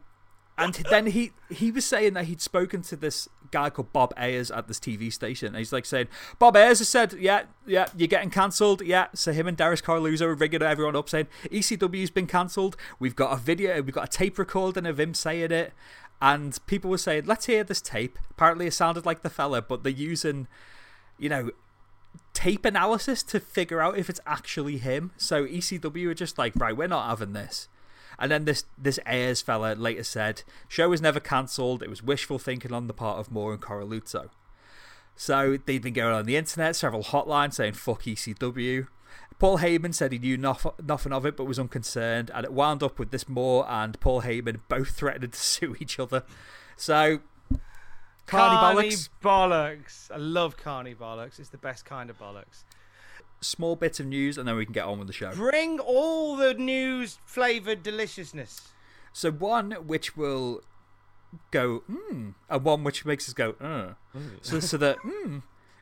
C: and then he he was saying that he'd spoken to this guy called Bob Ayers at this TV station. And he's like saying, Bob Ayers has said, yeah, yeah, you're getting cancelled. Yeah. So him and Darius Coralluzzo are rigging everyone up saying, ECW's been cancelled. We've got a video, we've got a tape recording of him saying it. And people were saying, let's hear this tape. Apparently it sounded like the fella, but they're using, you know, tape analysis to figure out if it's actually him. So ECW are just like, right, we're not having this. And then this this Ayers fella later said, show was never cancelled. It was wishful thinking on the part of Moore and Coralluzzo. So they'd been going on the internet, several hotlines saying fuck ECW. Paul Heyman said he knew nothing of it but was unconcerned, and it wound up with this Moore and Paul Heyman both threatening to sue each other. So,
B: Carney, Carney bollocks. bollocks. I love Carney bollocks. It's the best kind of bollocks
C: small bits of news and then we can get on with the show.
B: Bring all the news flavoured deliciousness.
C: So, one which will go, hmm, and one which makes us go, uh. So, so that, hmm,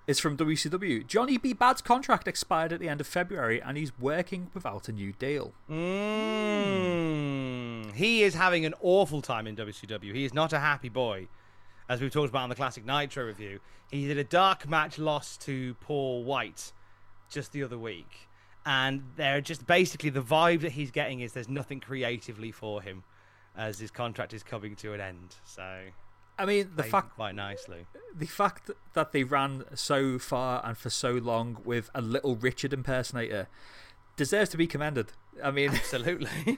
C: is from WCW. Johnny B. Bad's contract expired at the end of February and he's working without a new deal.
B: Mm. He is having an awful time in WCW. He is not a happy boy. As we've talked about on the Classic Nitro review, he did a dark match loss to Paul White just the other week, and they're just basically the vibe that he's getting is there's nothing creatively for him as his contract is coming to an end. So,
C: I mean, the fact
B: quite nicely
C: the fact that they ran so far and for so long with a little Richard impersonator deserves to be commended. I mean,
B: absolutely.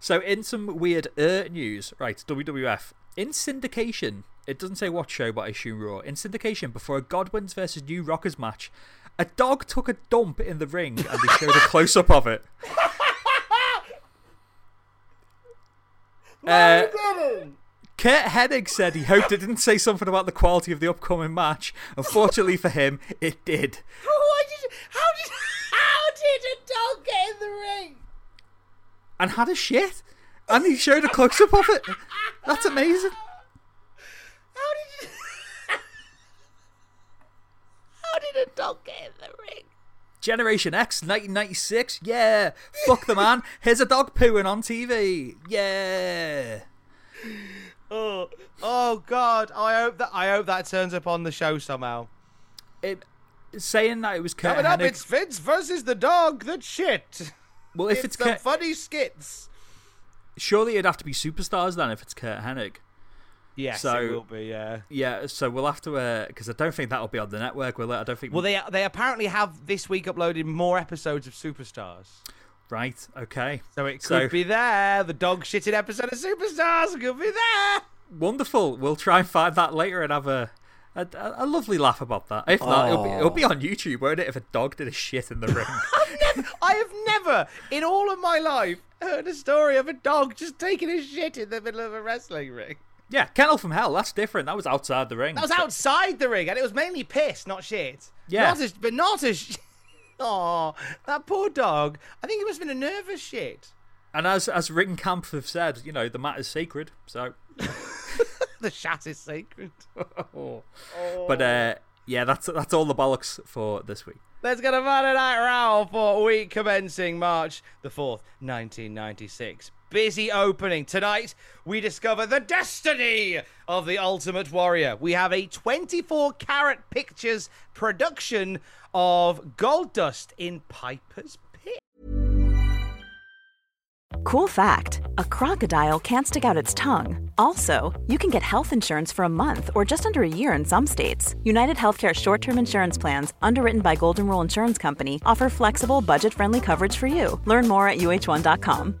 C: so, in some weird uh, news, right? WWF in syndication. It doesn't say what show, but I assume Raw. In syndication, before a Godwins versus New Rockers match, a dog took a dump in the ring and they showed a close up of it.
B: no, uh,
C: Curt Hennig said he hoped it didn't say something about the quality of the upcoming match. Unfortunately for him, it did.
B: Why did, how, did, how did a dog get in the ring?
C: And had a shit. And he showed a close up of it. That's amazing.
B: How did you. How did a dog get in the ring?
C: Generation X, 1996. Yeah. Fuck the man. Here's a dog pooing on TV. Yeah.
B: Oh, oh God! I hope that I hope that turns up on the show somehow.
C: It saying that it was
B: Curt
C: coming
B: up. It's Vince versus the dog. That shit.
C: Well, if
B: it's,
C: it's
B: the
C: Curt...
B: funny skits.
C: Surely it'd have to be superstars then if it's Curt Hennig.
B: Yes, so, it will be. Yeah.
C: Yeah. So we'll have to because uh, I don't think that'll be on the network, will it? I don't think.
B: Well, they they apparently have this week uploaded more episodes of Superstars.
C: Right. Okay.
B: So it could so, be there. The dog shitted episode of Superstars could be there.
C: Wonderful. We'll try and find that later and have a. A, a, lovely laugh about that. If not, it'll be, it'll be, on YouTube, won't it? If a dog did a shit in the ring.
B: never, I have never, in all of my life, heard a story of a dog just taking a shit in the middle of a wrestling ring.
C: Yeah, Kennel from Hell, that's different. That was outside the ring.
B: That was outside the ring, and it was mainly piss, not shit.
C: Yeah.
B: Not as, but not as. Oh, that poor dog. I think he must have been a nervous shit.
C: And as as Ringkampf have said, you know, the mat is sacred, so.
B: the shat is sacred.
C: oh. But uh, yeah, that's that's all the bollocks for this week.
B: Let's get a Monday Night Raw for week commencing March the 4th, 1996 busy opening. Tonight, we discover the destiny of the Ultimate Warrior. We have a 24 carat pictures production of Goldust in Piper's Pit.
D: Cool fact a crocodile can't stick out its tongue. Also, you can get health insurance for a month or just under a year in some states. United Healthcare short term insurance plans, underwritten by Golden Rule Insurance Company, offer flexible, budget friendly coverage for you. Learn more at uh1.com.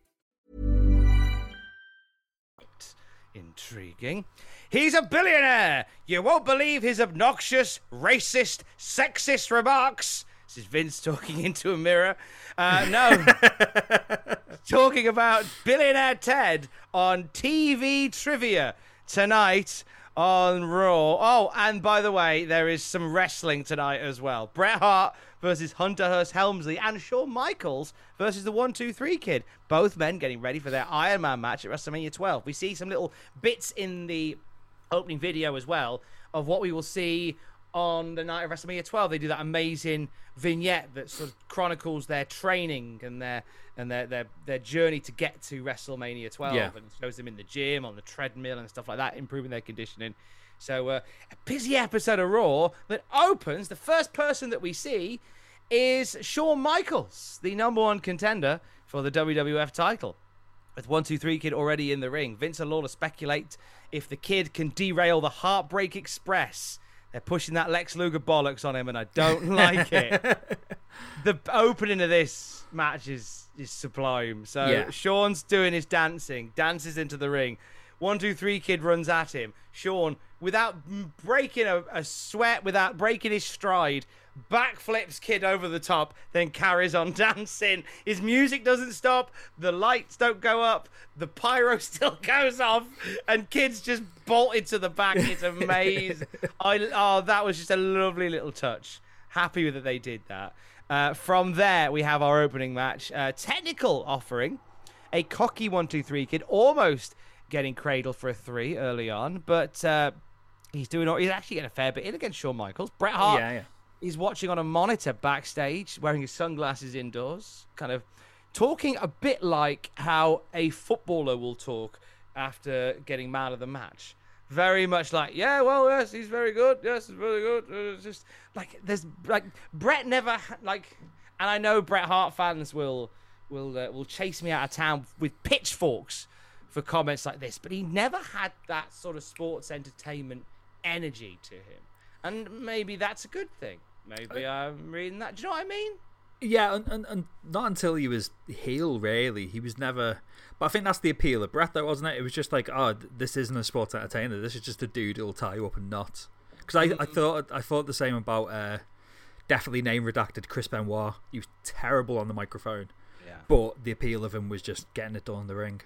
B: Intriguing. He's a billionaire. You won't believe his obnoxious, racist, sexist remarks. This is Vince talking into a mirror. Uh, no. talking about billionaire Ted on TV trivia tonight on Raw. Oh, and by the way, there is some wrestling tonight as well. Bret Hart versus Hunter Hearst Helmsley and Shawn Michaels versus the 123 kid. Both men getting ready for their Iron Man match at WrestleMania 12. We see some little bits in the opening video as well of what we will see on the night of WrestleMania 12. They do that amazing vignette that sort of chronicles their training and their and their their, their journey to get to WrestleMania 12
C: Yeah.
B: and shows them in the gym on the treadmill and stuff like that, improving their conditioning. So uh, a busy episode of Raw that opens. The first person that we see is Shawn Michaels, the number one contender for the WWF title with one two three kid already in the ring. Vince and Lawler speculate if the kid can derail the Heartbreak Express. They're pushing that Lex Luger bollocks on him, and I don't like it. the opening of this match is is sublime. So
C: Yeah.
B: Sean's doing his dancing, dances into the ring. One two three kid runs at him. Sean, without breaking a, a sweat, without breaking his stride, backflips kid over the top, then carries on dancing. His music doesn't stop. The lights don't go up. The pyro still goes off, and kids just bolted to the back. It's amazing. I oh, that was just a lovely little touch. Happy that they did that. Uh, from there, we have our opening match. Uh, technical offering a cocky one two three kid, almost getting cradled for a three early on, but uh, he's doing. all- He's actually getting a fair bit in against Shawn Michaels. Bret Hart
C: Yeah, yeah.
B: He's watching on a monitor backstage, wearing his sunglasses indoors, kind of talking a bit like how a footballer will talk after getting mad of the match. Very much like, yeah, well, yes, he's very good. Yes, he's very good. Uh, It's just like there's like Bret never like, and I know Bret Hart fans will will uh, will chase me out of town with pitchforks for comments like this, but he never had that sort of sports entertainment energy to him, and maybe that's a good thing. Maybe I'm reading that. Do you know what I mean?
C: Yeah, and, and, and not until he was heel, really. He was never. But I think that's the appeal of Bret, though, wasn't it? It was just like, oh, this isn't a sports entertainer. This is just a dude who'll tie you up and knots. Because I, I thought I thought the same about uh, definitely name redacted Chris Benoit. He was terrible on the microphone.
B: Yeah.
C: But the appeal of him was just getting it done in the ring.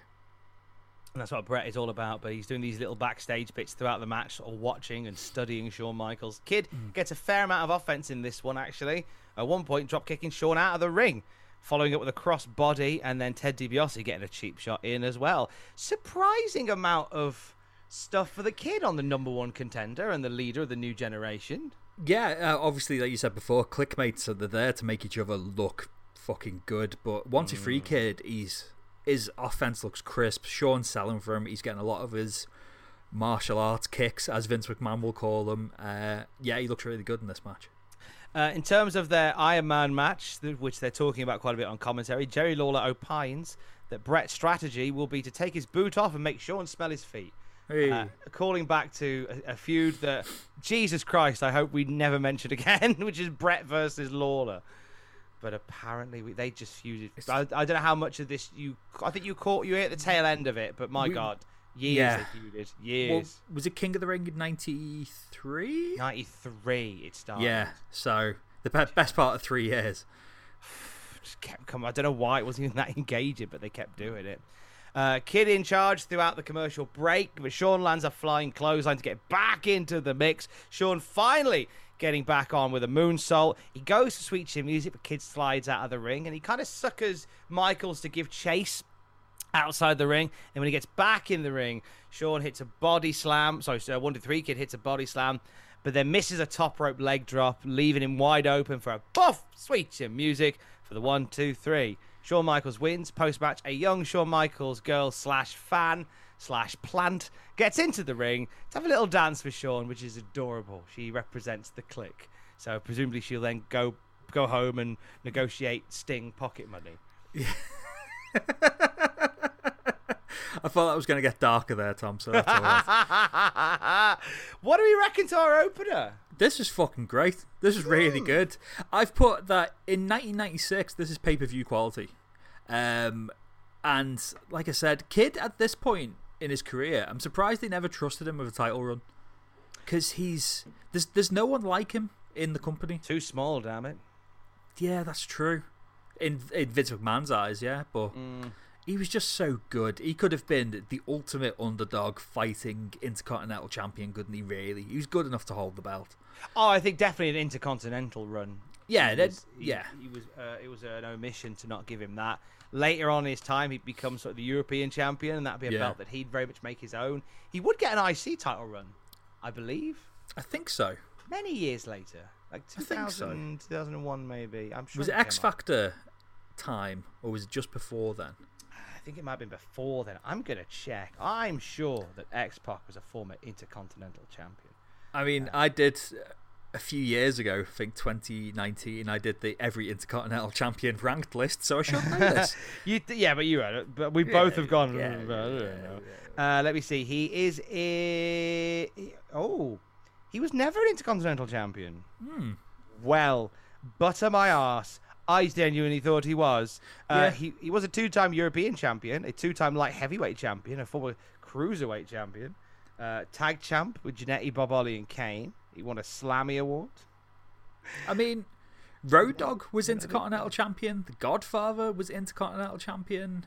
B: And that's what Bret is all about. But he's doing these little backstage bits throughout the match, or watching and studying Shawn Michaels. Kid gets a fair amount of offense in this one, actually. At one point, drop kicking Shawn out of the ring, following up with a cross body, and then Ted DiBiase getting a cheap shot in as well. Surprising amount of stuff for the kid on the number one contender and the leader of the new generation.
C: Yeah, uh, obviously, like you said before, clickmates are there to make each other look fucking good. But once you free kid, he's his offense looks crisp. Sean's selling for him. He's getting a lot of his martial arts kicks, as Vince McMahon will call them. Uh, yeah, he looks really good in this match.
B: Uh, in terms of their Iron Man match, which they're talking about quite a bit on commentary, Jerry Lawler opines that Bret's strategy will be to take his boot off and make Sean smell his feet.
C: Hey.
B: Uh, calling back to a, a feud that, Jesus Christ, I hope we never mention again, which is Bret versus Lawler. But apparently we, they just feuded. I, I don't know how much of this you. I think you caught you at the tail end of it, but my
C: We-
B: God, years
C: Yeah.
B: they feuded.
C: Well,
B: Years.
C: was it King of the Ring in '93?
B: Ninety three. It started.
C: Yeah, so the be- best part of three years.
B: just kept coming. I don't know why it wasn't even that engaging, but they kept doing it. Uh, Kid in charge throughout the commercial break, but Sean lands a flying clothesline to get back into the mix. Sean finally getting back on with a moonsault. He goes to sweet chin music, but Kid slides out of the ring, and he kind of suckers Michaels to give chase outside the ring. And when he gets back in the ring, Sean hits a body slam. Sorry, so one two three kid hits a body slam, but then misses a top rope leg drop, leaving him wide open for a buff sweet chin music for the one, two, three. Shawn Michaels wins post match. A young Shawn Michaels girl slash fan slash plant gets into the ring to have a little dance with Sean, which is adorable. She represents the clique, so presumably she'll then go go home and negotiate Sting pocket money.
C: I thought that was going to get darker there, Tom. So that's all right.
B: what do we reckon to our opener?
C: This is fucking great. This is really good. I've put that in 1996. This is pay per view quality. Um, and like I said, Kid at this point in his career, I'm surprised they never trusted him with a title run. Because he's. There's, there's no one like him in the company.
B: Too small, damn it.
C: Yeah, that's true. In, in Vince McMahon's eyes, yeah. But he was just so good. He could have been the ultimate underdog fighting Intercontinental Champion, couldn't he, really? He was good enough to hold the belt.
B: Oh, I think definitely an intercontinental run.
C: Yeah,
B: He was- he-
C: yeah.
B: He was. Uh, it was an omission to not give him that. Later on in his time, he'd become sort of the European champion, and that'd be a
C: Yeah.
B: belt that he'd very much make his own. He would get an IC title run, I believe,
C: I think so.
B: many years later, like
C: I think so.
B: 2001 maybe. I'm sure.
C: Was
B: it
C: it X. Factor time, or was it just before then?
B: I think it might have been before then. I'm gonna check. I'm sure that X Pac was a former intercontinental champion.
C: I mean, uh, I did a few years ago, I think 2019, I did the every Intercontinental Champion ranked list, so I should know this.
B: You, yeah, but you had it. But we both have gone.
C: yeah,
B: "Mm, I don't. Uh, let me see. He is a. Oh, he was never an intercontinental champion.
C: Hmm.
B: Well, butter my ass. I genuinely thought he was. Uh,
C: Yeah.
B: he, he was a two time European champion, a two time light heavyweight champion, a former cruiserweight champion, uh, tag champ with Jannetty, Bob Holly, and Kane. He won a Slammy Award.
C: I mean, Road Dog was Intercontinental Champion, The Godfather was Intercontinental Champion.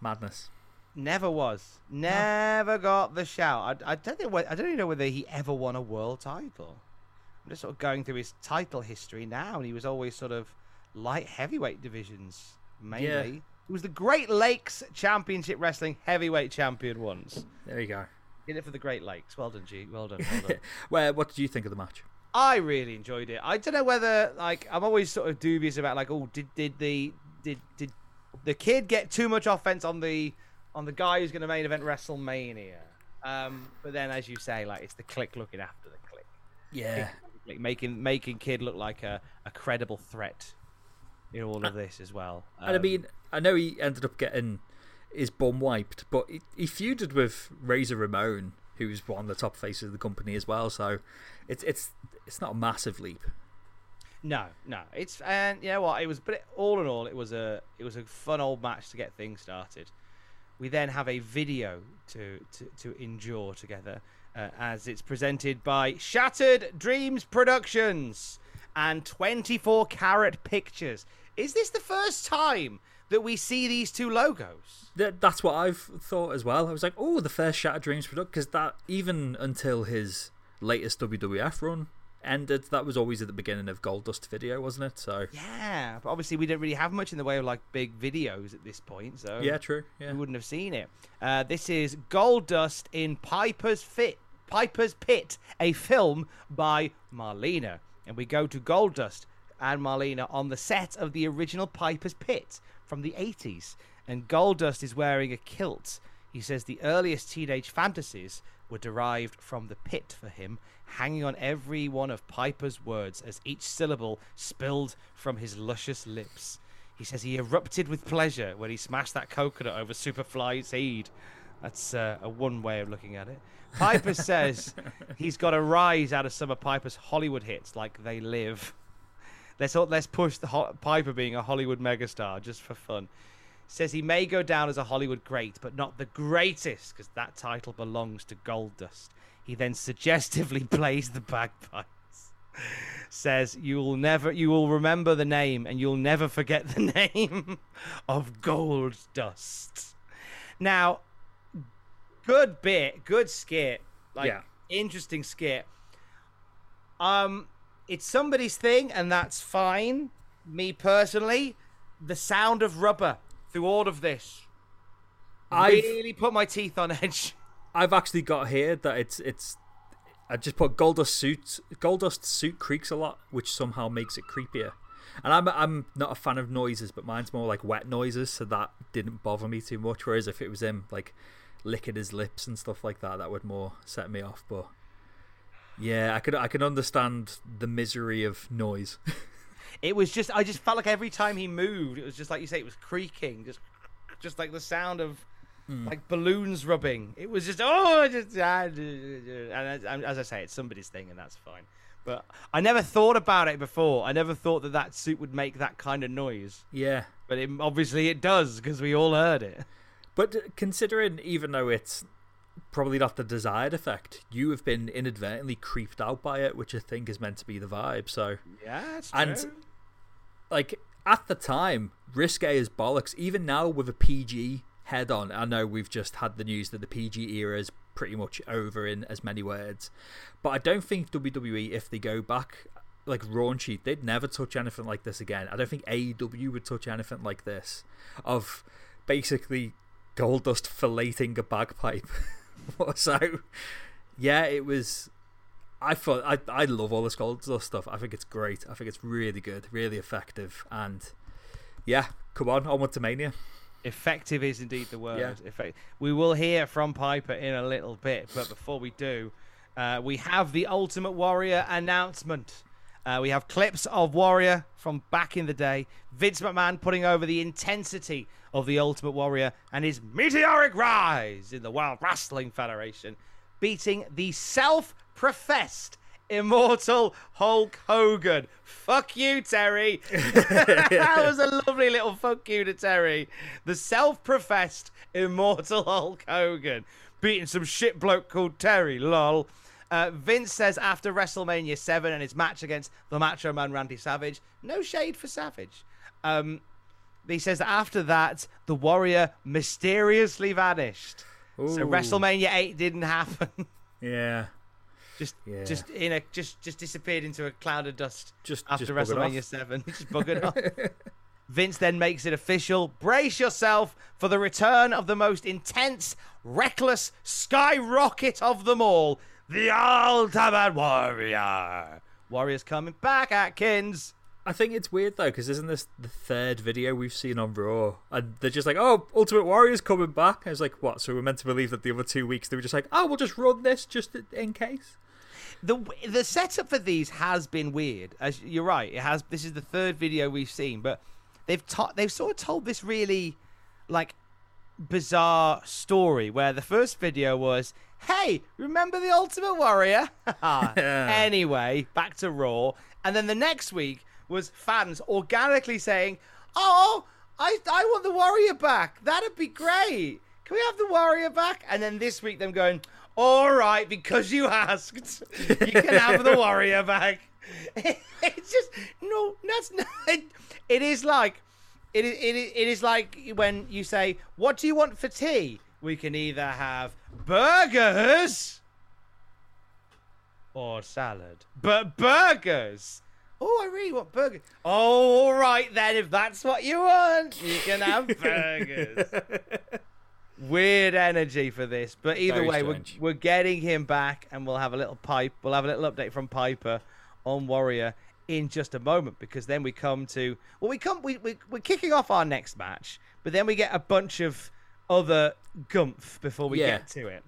C: Madness.
B: Never was. Never got the shout. I, I don't think. I don't even know whether he ever won a world title. I'm just sort of going through his title history now, and he was always sort of light heavyweight divisions mainly.
C: Yeah.
B: He was the Great Lakes Championship Wrestling heavyweight champion once.
C: There you go.
B: Did it for the Great Lakes. Well done, G. Well done. Well done.
C: Where? What did you think of the match?
B: I really enjoyed it. I don't know whether like I'm always sort of dubious about like oh did did the did did the kid get too much offense on the on the guy who's going to main event WrestleMania? Um, but then as you say, like it's the click looking after the click,
C: Yeah.
B: like making making kid look like a, a credible threat in all of this as well.
C: And I
B: Um,
C: mean, I know he ended up getting his bum wiped, but he, he feuded with Razor Ramon, who's one of the top faces of the company as well. So it's it's it's not a massive leap.
B: No, no, it's and you know what it was, but it, all in all, it was a it was a fun old match to get things started. We then have a video to to, to endure together uh, as it's presented by Shattered Dreams Productions and 24 Carat Pictures. Is this the first time that we see these two logos?
C: Th- that's what I've thought as well. I was like, oh, the first Shattered Dreams product, because that even until his latest WWF run ended, that was always at the beginning of Goldust video, wasn't it? So
B: Yeah, but obviously we don't really have much in the way of like big videos at this point, so
C: yeah, true. Yeah,
B: we wouldn't have seen it. Uh, this is Goldust in Piper's Fit, Piper's Pit, a film by Marlena, and we go to Goldust and Marlena on the set of the original Piper's Pit from the 80s, and Goldust is wearing a kilt. He says the earliest teenage fantasies were derived from the pit for him, hanging on every one of Piper's words as each syllable spilled from his luscious lips. He says he erupted with pleasure when he smashed that coconut over Superfly's head. That's uh, a one way of looking at it. Piper says he's got a rise out of some of Piper's Hollywood hits, like They Live. Let's let's push the Ho- Piper being a Hollywood megastar just for fun. Says he may go down as a Hollywood great, but not the greatest, because that title belongs to Goldust. He then suggestively plays the bagpipes. Says you will never, you will remember the name, and you'll never forget the name of Gold Dust. Now, good bit, good skit, like
C: Yeah.
B: interesting skit. Um, it's somebody's thing, and that's fine. Me personally, the sound of rubber through all of this
C: I've
B: really put my teeth on edge.
C: I've actually got here that it's it's. I just put Goldust suit. Goldust suit creaks a lot, which somehow makes it creepier. And I'm I'm not a fan of noises, but mine's more like wet noises, so that didn't bother me too much. Whereas if it was him like licking his lips and stuff like that. That would more set me off. But yeah, I could I can understand the misery of noise.
B: It was just I just felt like every time he moved, it was just like you say, it was creaking, just just like the sound of
C: Hmm.
B: like balloons rubbing. It was just oh, just and as, as I say, it's somebody's thing, and that's fine. But I never thought about it before. I never thought that that suit would make that kind of noise.
C: yeah,
B: But it, obviously it does because we all heard it.
C: But considering, even though it's probably not the desired effect, you have been inadvertently creeped out by it, which I think is meant to be the vibe. So,
B: Yeah,
C: and like at the time, risque as bollocks. Even now, with a PG head on, I know we've just had the news that the PG era is pretty much over in as many words, but I don't think WWE, if they go back like raunchy, they'd never touch anything like this again. I don't think AEW would touch anything like this of basically Goldust filleting a bagpipe. so, yeah, it was. I thought I I love all this Goldust stuff. I think it's great. I think it's really good, really effective, and yeah, come on, onward to Mania.
B: Effective is indeed the word.
C: Yeah.
B: Effect- we will hear from Piper in a little bit, but before we do, uh, we have the Ultimate Warrior announcement. Uh, we have clips of Warrior from back in the day. Vince McMahon putting over the intensity of the Ultimate Warrior and his meteoric rise in the World Wrestling Federation, beating the self-professed immortal Hulk Hogan. Fuck you, Terry. that was a lovely little fuck you to Terry. The self professed immortal Hulk Hogan beating some shit bloke called Terry, lol. Uh, Vince says after WrestleMania 7 and his match against the Macho Man Randy Savage, no shade for Savage. Um, he says that after that, the Warrior mysteriously vanished. So WrestleMania 8 didn't happen.
C: Yeah,
B: just
C: Yeah.
B: just in a just just disappeared into a cloud of dust
C: Just-
B: after
C: just
B: WrestleMania 7. just buggered off. Vince then makes it official. Brace yourself for the return of the most intense, reckless skyrocket of them all, the Ultimate Warrior. Warrior's coming back, Atkins.
C: I think it's weird though because isn't this the third video we've seen on Raw, and they're just like, "Oh, Ultimate Warrior's coming back." I was like, "What?" So we're meant to believe that the other two weeks they were just like, "Oh, we'll just run this just in case."
B: the the setup for these has been weird. As you're right, it has. This is the third video we've seen, but they've to, they've sort of told this really like bizarre story where the first video was, "Hey, remember the Ultimate Warrior?" anyway, back to Raw, and then the next week was fans organically saying, "Oh, I I want the Warrior back. That'd be great. Can we have the Warrior back?" And then this week them going, "All right, because you asked, you can have the Warrior back." It's just no, that's not. It is like it is, it is, it is like when you say, "What do you want for tea?" We can either have burgers or salad, but burgers. Oh, I really want burgers. Oh, all right then. If that's what you want, you can have burgers. Weird energy for this, but either
C: Very
B: way, we're, we're getting him back, and we'll have a little pipe. We'll have a little update from Piper on Warrior in just a moment because then we come to well, we come we, we we're kicking off our next match, but then we get a bunch of other gumph before we
C: Yeah.
B: get to it.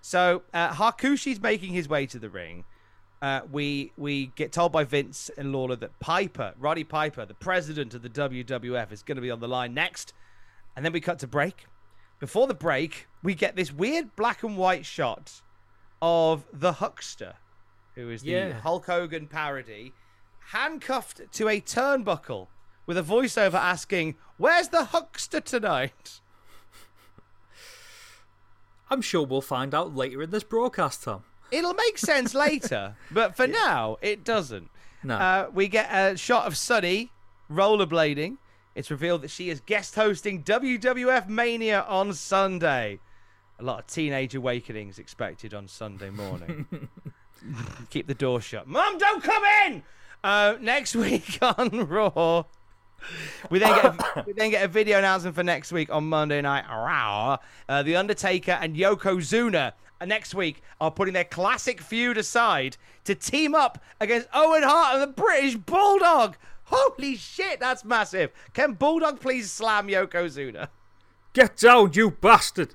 B: So uh, Hakushi's making his way to the ring. Uh, we we get told by Vince and Lawler that Piper, Roddy Piper, the president of the WWF, is going to be on the line next, and then we cut to break. Before the break, we get this weird black and white shot of the Huckster, who is the
C: Yeah.
B: Hulk Hogan parody, handcuffed to a turnbuckle with a voiceover asking, "Where's the Huckster tonight?"
C: I'm sure we'll find out later in this broadcast, Tom.
B: It'll make sense later, but for now, it doesn't.
C: No.
B: Uh, we get a shot of Sunny rollerblading. It's revealed that she is guest hosting WWF Mania on Sunday. A lot of teenage awakenings expected on Sunday morning. Keep the door shut. Mum, don't come in! Uh, next week on Raw, we then get a, we then get a video announcement for next week on Monday Night Raw. Uh, the Undertaker and Yokozuna uh, next week are putting their classic feud aside to team up against Owen Hart and the British Bulldog. Holy shit, that's massive! Can Bulldog please slam Yokozuna?
C: Get down, you bastard!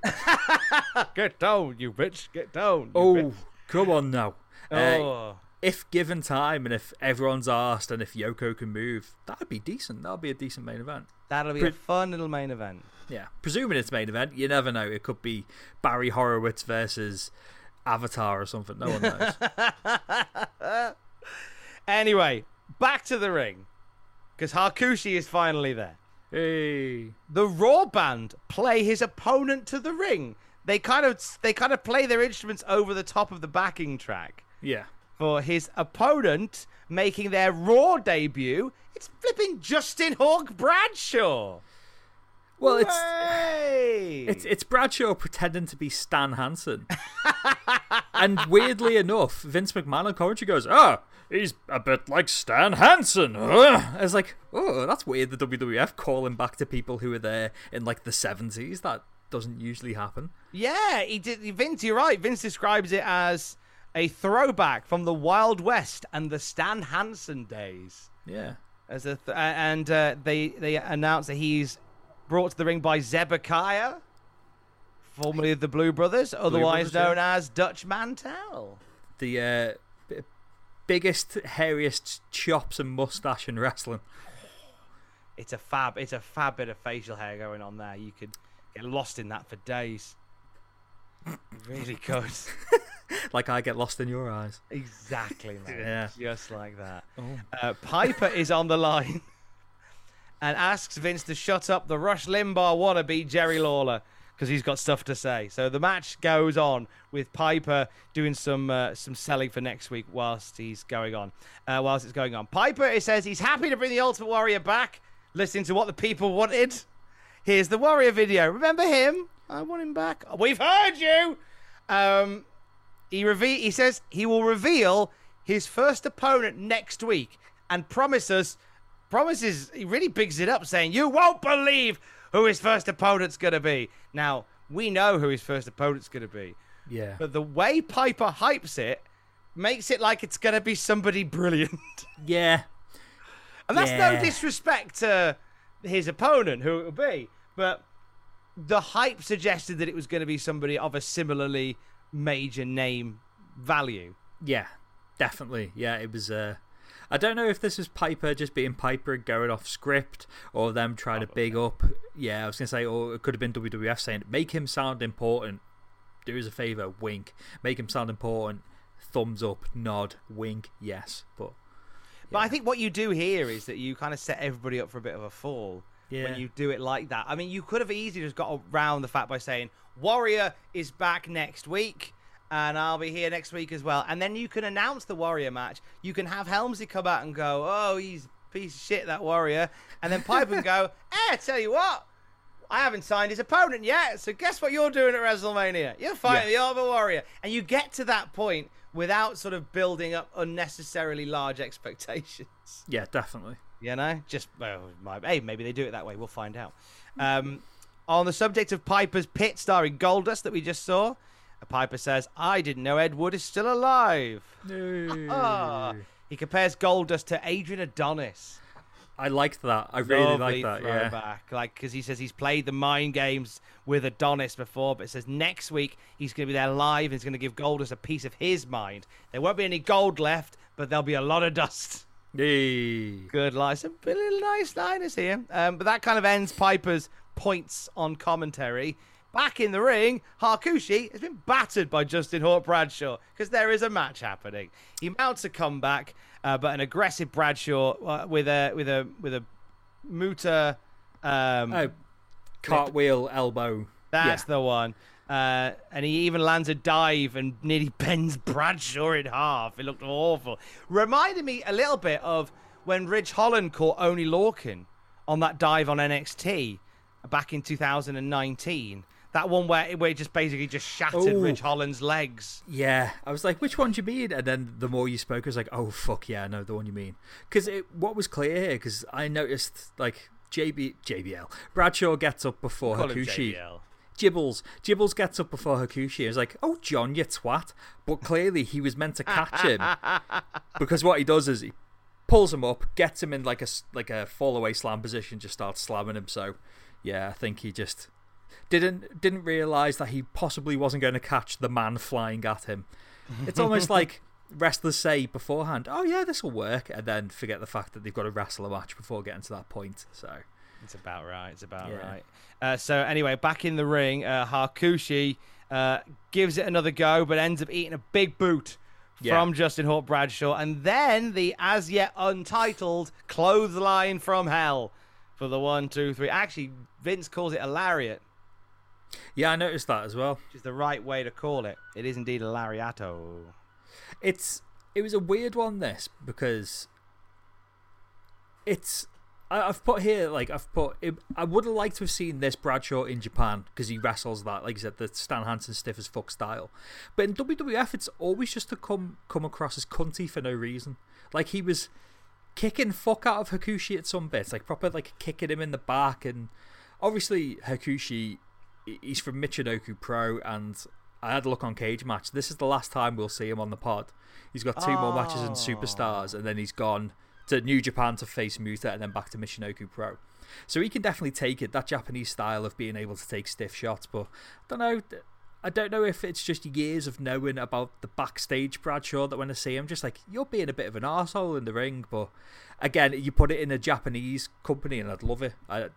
B: Get down, you bitch. Get down.
C: oh,
B: bitch.
C: come on now. Uh,
B: Oh.
C: If given time and if everyone's asked and if Yoko can move, that'd be decent. That'd be a decent main event.
B: That'll be
C: Pre-
B: a fun little main event.
C: Yeah, presuming it's main event, you never know. It could be Barry Horowitz versus Avatar or something. No one knows.
B: Anyway, back to the ring. Because Hakushi is finally there.
C: hey,
B: The Raw band play his opponent to the ring. They kind of they kind of play their instruments over the top of the backing track
C: yeah,
B: for his opponent making their Raw debut. It's flipping Justin Hawk Bradshaw.
C: well, it's it's it's Bradshaw pretending to be Stan Hansen, and weirdly enough, Vince McMahon on commentary goes, "Ah, he's a bit like Stan Hansen." Ugh." I was like, "Oh, that's weird." The WWF calling back to people who were there in like the seventies. That doesn't usually happen.
B: Yeah, he did. Vince, you're right. Vince describes it as a throwback from the Wild West and the Stan Hansen days.
C: Yeah.
B: As a th- and uh, they they announced that he's brought to the ring by Zebekiah, formerly of the Blu Brothers, otherwise
C: Brothers, yeah.
B: known as Dutch Mantell.
C: the uh, b- biggest, hairiest chops and mustache in wrestling.
B: It's a fab. It's a fab bit of facial hair going on there. You could get lost in that for days. Really could.
C: Like I get lost in your eyes.
B: Exactly, man.
C: Yeah.
B: Just like that. Uh, Piper is on the line and asks Vince to shut up the Rush Limbaugh wannabe Jerry Lawler because he's got stuff to say. So the match goes on with Piper doing some uh, some selling for next week whilst he's going on. Uh, whilst it's going on, Piper it says he's happy to bring the Ultimate Warrior back, listening to what the people wanted. Here's the Warrior video. Remember him? I want him back. We've heard you. Um, he reve- he says he will reveal his first opponent next week and promises promises he really bigs it up saying you won't believe who his first opponent's going to be. Now, we know who his first opponent's going to be,
C: Yeah.
B: but the way Piper hypes it makes it like it's going to be somebody brilliant.
C: Yeah.
B: And that's no disrespect to his opponent, who it will be, but the hype suggested that it was going to be somebody of a similarly major name value.
C: Yeah. Definitely. Yeah, it was uh I don't know if this was Piper just being Piper and going off script or them trying to big up. Yeah, I was going to say, or it could have been WWF saying, make him sound important. Do us a favour, wink. Make him sound important. Thumbs up, nod, wink, yes. But
B: But I think what you do here is that you kind of set everybody up for a bit of a fall
C: Yeah.
B: when you do it like that. I mean, you could have easily just got around the fact by saying Warrior is back next week. And I'll be here next week as well. And then you can announce the Warrior match. You can have Helmsley come out and go, "Oh, he's a piece of shit, that Warrior," and then Piper can go, "Eh, tell you what, I haven't signed his opponent yet. So guess what you're doing at WrestleMania? You're fighting the Ultimate Warrior, and you get to that point without sort of building up unnecessarily large expectations.
C: yeah, definitely.
B: You know, just well, my, hey, maybe they do it that way. We'll find out. Um, on the subject of Piper's pit starring Goldust that we just saw, Piper says, "I didn't know Ed Wood is still alive." Ah. he compares Goldust to Adrian Adonis.
C: I liked that. I really
B: Lovely
C: like that. Yeah.
B: Like, because he says he's played the mind games with Adonis before, but it says next week he's going to be there live and he's going to give Goldust a piece of his mind. There won't be any gold left, but there'll be a lot of dust. Good line. Some little nice liners here. Um, but that kind of ends Piper's points on commentary. Back in the ring, Hakushi has been battered by Justin Hawk Bradshaw because there is a match happening. He mounts a comeback, uh, but an aggressive Bradshaw uh, with a with a with a Muta. Um,
C: Oh, cartwheel elbow.
B: that's
C: yeah.
B: the one. Uh, and he even lands a dive and nearly bends Bradshaw in half. It looked awful. Reminded me a little bit of when Ridge Holland caught Oney Lorcan on that dive on NXT back in 2019. That one where, where it just basically just shattered
C: Oh.
B: Ridge Holland's legs.
C: Yeah, I was like, which one do you mean? And then the more you spoke, I was like, oh fuck yeah, I know the one you mean. Because what was clear here, because I noticed like JB JBL Bradshaw gets up before
B: Call
C: Hakushi.
B: JBL.
C: Gibbles Gibbles gets up before Hakushi. Was like, oh John, you twat. But clearly he was meant to catch him because what he does is he pulls him up, gets him in like a like a fall away slam position, just starts slamming him. So yeah, I think he just didn't didn't realize that he possibly wasn't going to catch the man flying at him. It's almost like wrestlers say beforehand, "Oh yeah, this will work," and then forget the fact that they've got to wrestle a match before getting to that point. So
B: It's about right. It's about
C: Yeah.
B: right. Uh, so anyway, back in the ring, uh, Hakushi uh, gives it another go, but ends up eating a big boot
C: Yeah.
B: from Justin Hawk Bradshaw, and then the as yet untitled clothesline from hell for the one, two, three. Actually, Vince calls it a lariat,
C: yeah, I noticed that as well.
B: which is the right way to call it. It is indeed a lariato.
C: It's it was a weird one this because it's I, I've put here like I've put it, I would have liked to have seen this Bradshaw in Japan because he wrestles that like I said the Stan Hansen stiff as fuck style, but in WWF it's always just to come come across as cunty for no reason. Like he was kicking fuck out of Hakushi at some bits, like proper like kicking him in the back, and obviously Hakushi he's from Michinoku Pro and. I had a look on Cage Match. This is the last time we'll see him on the pod. He's got two more matches in ah. Superstars, and then he's gone to New Japan to face Muta, and then back to Michinoku Pro. So he can definitely take it. That Japanese style of being able to take stiff shots, but I don't know. I don't know if it's just years of knowing about the backstage Bradshaw that when I see him, just like you're being a bit of an arsehole in the ring. But again, you put it in a Japanese company, and I'd love it. I, a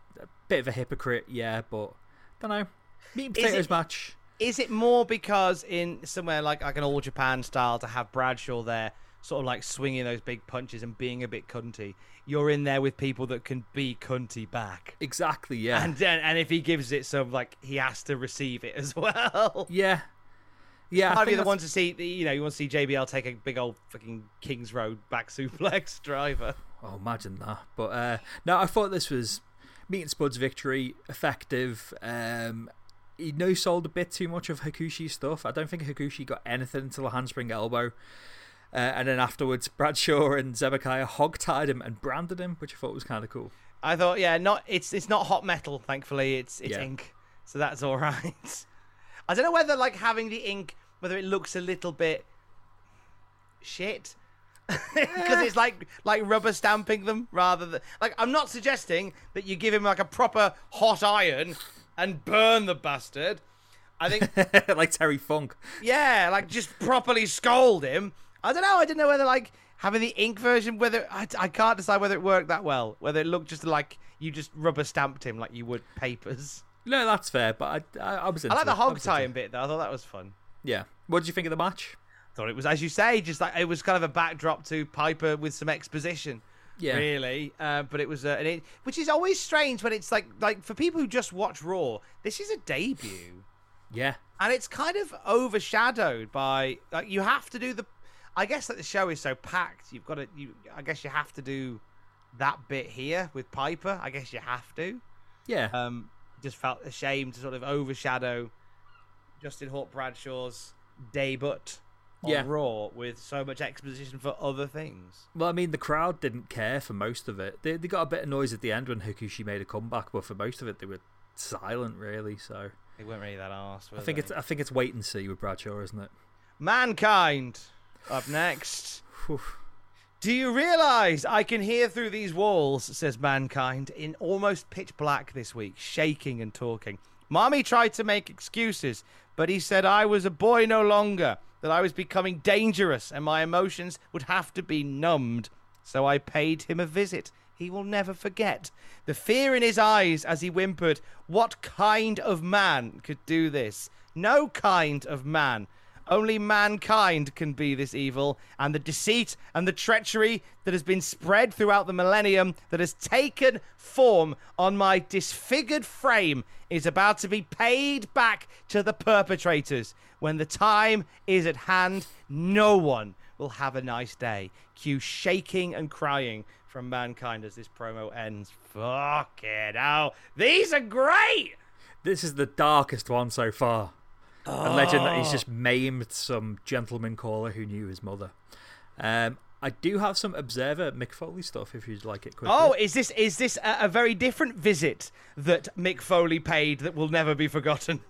C: bit of a hypocrite, yeah, but don't know. Meat and
B: Is
C: potatoes
B: it-
C: match.
B: Is it more because in somewhere like like an all Japan style to have Bradshaw there, sort of like swinging those big punches and being a bit cunty? You're in there with people that can be cunty back,
C: Exactly, yeah.
B: and then and if he gives it some like he has to receive it as well.
C: yeah. Yeah, I
B: Hardly
C: think
B: the one to see, you know, you want to see JBL take a big old fucking Kings Road back suplex driver.
C: Oh, imagine that. But uh, no, I thought this was Meat and Spud's victory, effective. Um, he no sold a bit too much of Hakushi's stuff. I don't think Hakushi got anything until a handspring elbow. Uh, and then afterwards, Bradshaw and Zebekiah hog-tied him and branded him, which I thought was kind of cool.
B: I thought, yeah, not it's it's not hot metal, thankfully. It's it's
C: Yeah.
B: ink, so that's all right. I don't know whether like having the ink, whether it looks a little bit shit. Because it's like like rubber stamping them rather than like I'm not suggesting that you give him like a proper hot iron and burn the bastard. I think
C: like Terry Funk.
B: yeah, like just properly scold him. I don't know. I didn't know whether like having the ink version, whether I, I can't decide whether it worked that well. Whether it looked just like you just rubber stamped him like you would papers.
C: No, that's fair, but I, I, I was
B: I like the hog tying bit though. I thought that was fun.
C: Yeah. What did you think of the match?
B: I Thought it was, as you say, just like it was kind of a backdrop to Piper with some exposition.
C: Yeah.
B: Really, uh, but it was, uh, it, which is always strange when it's like, like for people who just watch Raw, this is a debut.
C: Yeah.
B: and it's kind of overshadowed by like you have to do the i guess that the show is so packed you've got to you i guess you have to do that bit here with piper i guess you have to
C: Yeah.
B: um just felt ashamed to sort of overshadow justin hawk bradshaw's debut on
C: Yeah.
B: raw with so much exposition for other things
C: Well, I mean, the crowd didn't care for most of it. They, they got a bit of noise at the end when Hakushi made a comeback, but for most of it, they were silent, really. So
B: they weren't really that arse
C: I think it's I think it's wait and see with Bradshaw, isn't it?
B: mankind up next Do you realize I can hear through these walls, says Mankind, in almost pitch black this week, shaking and talking. Mommy tried to make excuses, but he said I was a boy no longer, that I was becoming dangerous and my emotions would have to be numbed. So I paid him a visit. He will never forget. The fear in his eyes as he whimpered, What kind of man could do this? No kind of man. Only mankind can be this evil, and the deceit and the treachery that has been spread throughout the millennium, that has taken form on my disfigured frame, is about to be paid back to the perpetrators. When the time is at hand, no one will have a nice day. Cue shaking and crying from mankind as this promo ends. Fuck it out. These are great!
C: This is the darkest one so far. A legend that
B: Oh.
C: he's just maimed some gentleman caller who knew his mother. Um, I do have some Observer Mick Foley stuff if you'd like it quickly.
B: Oh, is this is this a, a very different visit that Mick Foley paid that will never be forgotten?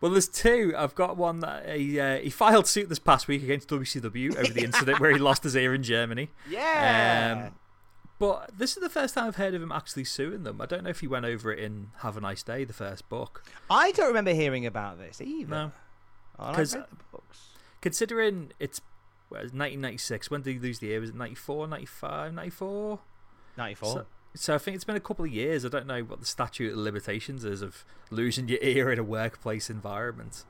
C: Well, there's two. I've got one that he, uh, he filed suit this past week against WCW over the incident where he lost his ear in Germany.
B: Yeah.
C: Um, But this is the first time I've heard of him actually suing them. I don't know if he went over it in Have a Nice Day, the first book.
B: I don't remember hearing about this either.
C: No.
B: Oh,
C: Because
B: I've read the books.
C: considering it's well, 1996, when did he lose the year? Was it 94, 95, 94?
B: 94.
C: So, so I think it's been a couple of years. I don't know what the statute of limitations is of losing your ear in a workplace environment.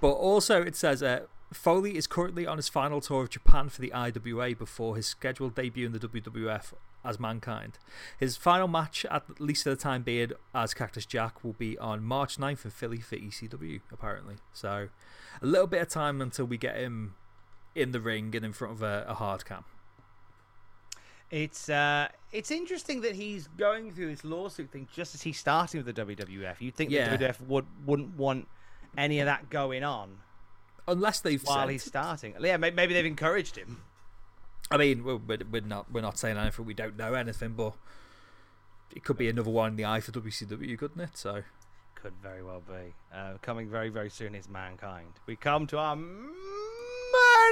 C: But also, it says uh, Foley is currently on his final tour of Japan for the IWA before his scheduled debut in the WWF as Mankind. His final match, at least for the time being, as Cactus Jack, will be on March 9th in Philly for ECW, apparently. So, a little bit of time until we get him in the ring and in front of a, a hard cam.
B: It's uh, it's interesting that he's going through this lawsuit thing just as he's starting with the WWF. You'd think
C: Yeah.
B: the WWF would wouldn't want any of that going on
C: Unless they've
B: while
C: said,
B: he's starting. Yeah, may- maybe they've encouraged him.
C: I mean, we're, we're not we're not saying anything. We don't know anything, but it could be another one in the eye for WCW, couldn't it? So
B: Could very well be. Uh, coming very, very soon is Mankind. We come to our main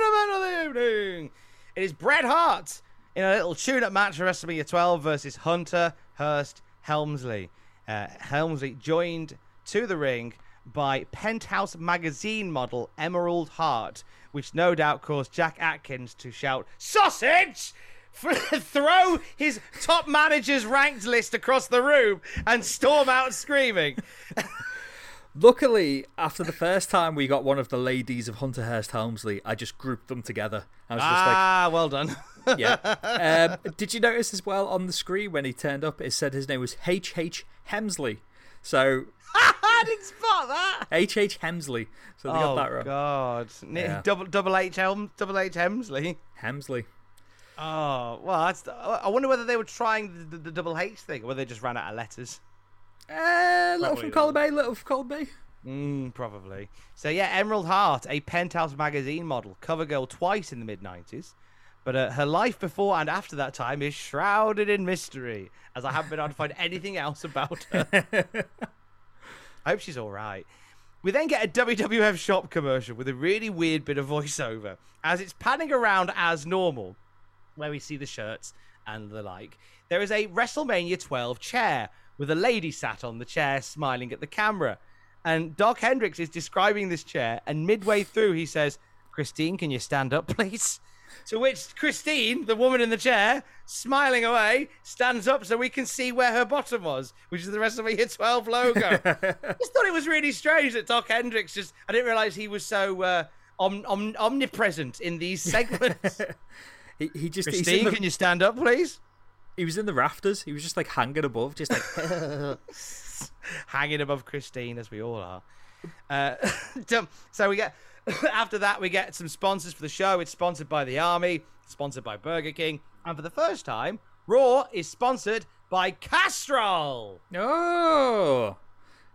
B: event of the evening. It is Bret Hart in a little tune-up match for WrestleMania 12 versus Hunter Hearst Helmsley. Uh, Helmsley joined to the ring by Penthouse magazine model Emerald Hart, which no doubt caused Jack Atkins to shout "Sausage!" throw his top manager's ranked list across the room and storm out screaming.
C: Luckily, after the first time we got one of the ladies of Hunter Hearst Helmsley, I just grouped them together. I was just
B: ah, well done.
C: yeah. Um, did you notice as well on the screen when he turned up, it said his name was H. H. Hemsley. So
B: I didn't spot that.
C: H. H. Hemsley. So they got
B: oh
C: that wrong.
B: God!
C: Yeah.
B: Double double H Helm double H Hemsley.
C: Hemsley.
B: Oh well, that's. I wonder whether they were trying the, the, the double H thing, or whether they just ran out of letters.
C: Uh, little from. Colby, Bay, little from Colby.
B: Mm, probably. So yeah, Emerald Heart, a Penthouse magazine model, cover girl twice in the mid '90s, but uh, her life before and after that time is shrouded in mystery, as I haven't been able to find anything else about her. I hope she's all right. We then get a WWF shop commercial with a really weird bit of voiceover as it's panning around as normal, where we see the shirts and the like. There is a WrestleMania 12 chair with a lady sat on the chair smiling at the camera. And Doc Hendrix is describing this chair, and midway through he says, Christine, can you stand up, please? To which Christine, the woman in the chair, smiling away, stands up so we can see where her bottom was, which is the WrestleMania 12 logo. I just thought it was really strange that Doc Hendrix just. I didn't realize he was so uh, om- om- omnipresent in these segments.
C: He, he just
B: Christine,
C: the-
B: can you stand up, please?
C: he was in the rafters. He was just like hanging above, just like
B: Hanging above Christine, as we all are. Uh, so- so we get. After that, we get some sponsors for the show. It's sponsored by the Army, sponsored by Burger King, and for the first time, Raw is sponsored by Castrol.
C: oh.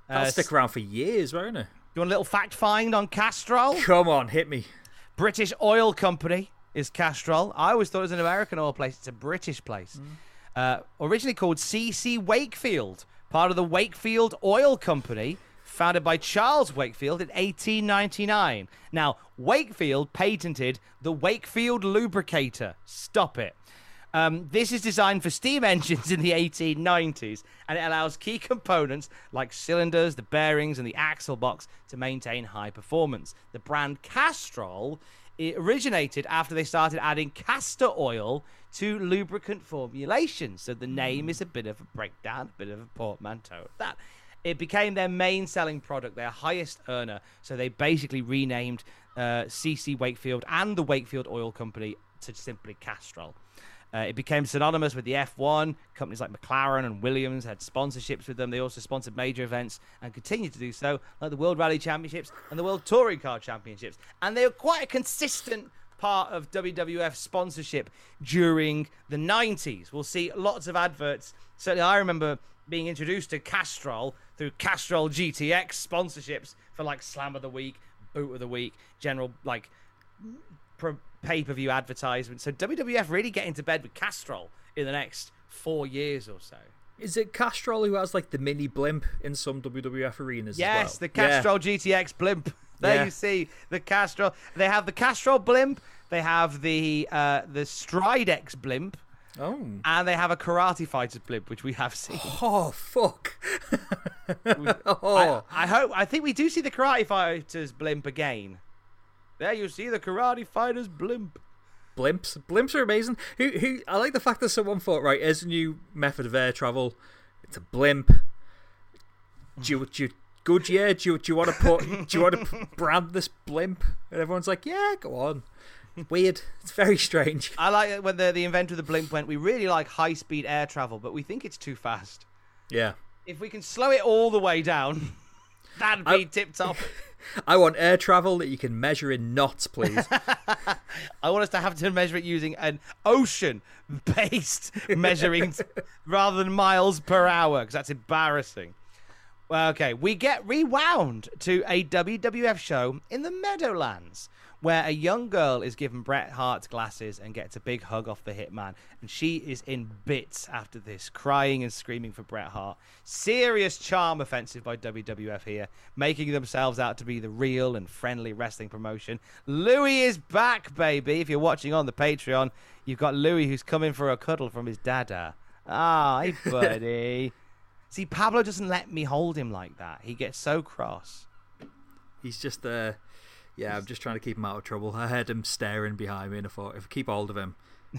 C: That'll
B: Uh,
C: stick around for years, won't it?
B: You want a little fact find on Castrol?
C: Come on, hit me.
B: British Oil Company is Castrol. I always thought it was an American oil place. It's a British place. Uh, originally called CC Wakefield, part of the Wakefield Oil Company, founded by Charles Wakefield in 1899. Now, Wakefield patented the Wakefield lubricator. Stop it. Um, this is designed for steam engines in the 1890s, and it allows key components like cylinders, the bearings, and the axle box to maintain high performance. The brand Castrol it originated after they started adding castor oil to lubricant formulations, So the name is a bit of a breakdown, a bit of a portmanteau of that. It became their main selling product, their highest earner. So they basically renamed uh, CC Wakefield and the Wakefield Oil Company to simply Castrol. Uh, it became synonymous with the F1. Companies like McLaren and Williams had sponsorships with them. They also sponsored major events and continue to do so, like the World Rally Championships and the World Touring Car Championships. And they were quite a consistent part of WWF sponsorship during the 90s. We'll see lots of adverts. Certainly, I remember being introduced to Castrol through Castrol GTX sponsorships for like Slam of the Week, Boot of the Week, general like pro- pay-per-view advertisement. So WWF really get into bed with Castrol in the next four years or so.
C: Is it Castrol who has like the mini blimp in some WWF arenas?
B: Yes,
C: as
B: the
C: well? Yeah.
B: Castrol GTX blimp. There
C: Yeah.
B: you see the Castrol. They have the Castrol blimp. They have the uh, the Stridex blimp.
C: Oh.
B: And they have a karate fighters blimp, which we have seen.
C: Oh fuck. Oh.
B: I,
C: oh.
B: I hope. I think we do see the karate fighters blimp again. There you see the karate fighters blimp.
C: Blimps. Blimps are amazing. Who who I like the fact that someone thought, right, here's a new method of air travel. It's a blimp. Do you, do you good yeah? Do you, do you want to put do you want to brand this blimp? And everyone's like, Yeah, go on. Weird. It's very strange.
B: I like it when the, the inventor of the blimp went, we really like high speed air travel, but we think it's too fast.
C: Yeah.
B: If we can slow it all the way down, that'd be
C: I-
B: tip top.
C: I want air travel that you can measure in knots, please.
B: I want us to have to measure it using an ocean based measuring rather than miles per hour because that's embarrassing. Well, okay, we get rewound to a WWF show in the Meadowlands where a young girl is given Bret Hart's glasses and gets a big hug off the Hitman. And she is in bits after this, crying and screaming for Bret Hart. Serious charm offensive by WWF here, making themselves out to be the real and friendly wrestling promotion. Louis is back, baby. If you're watching on the Patreon, you've got Louis who's coming for a cuddle from his dada. Ah, hey, buddy. See, Pablo doesn't let me hold him like that. He gets so cross.
C: He's just uh yeah, I'm just trying to keep him out of trouble. I heard him staring behind me and I thought if I keep hold of him,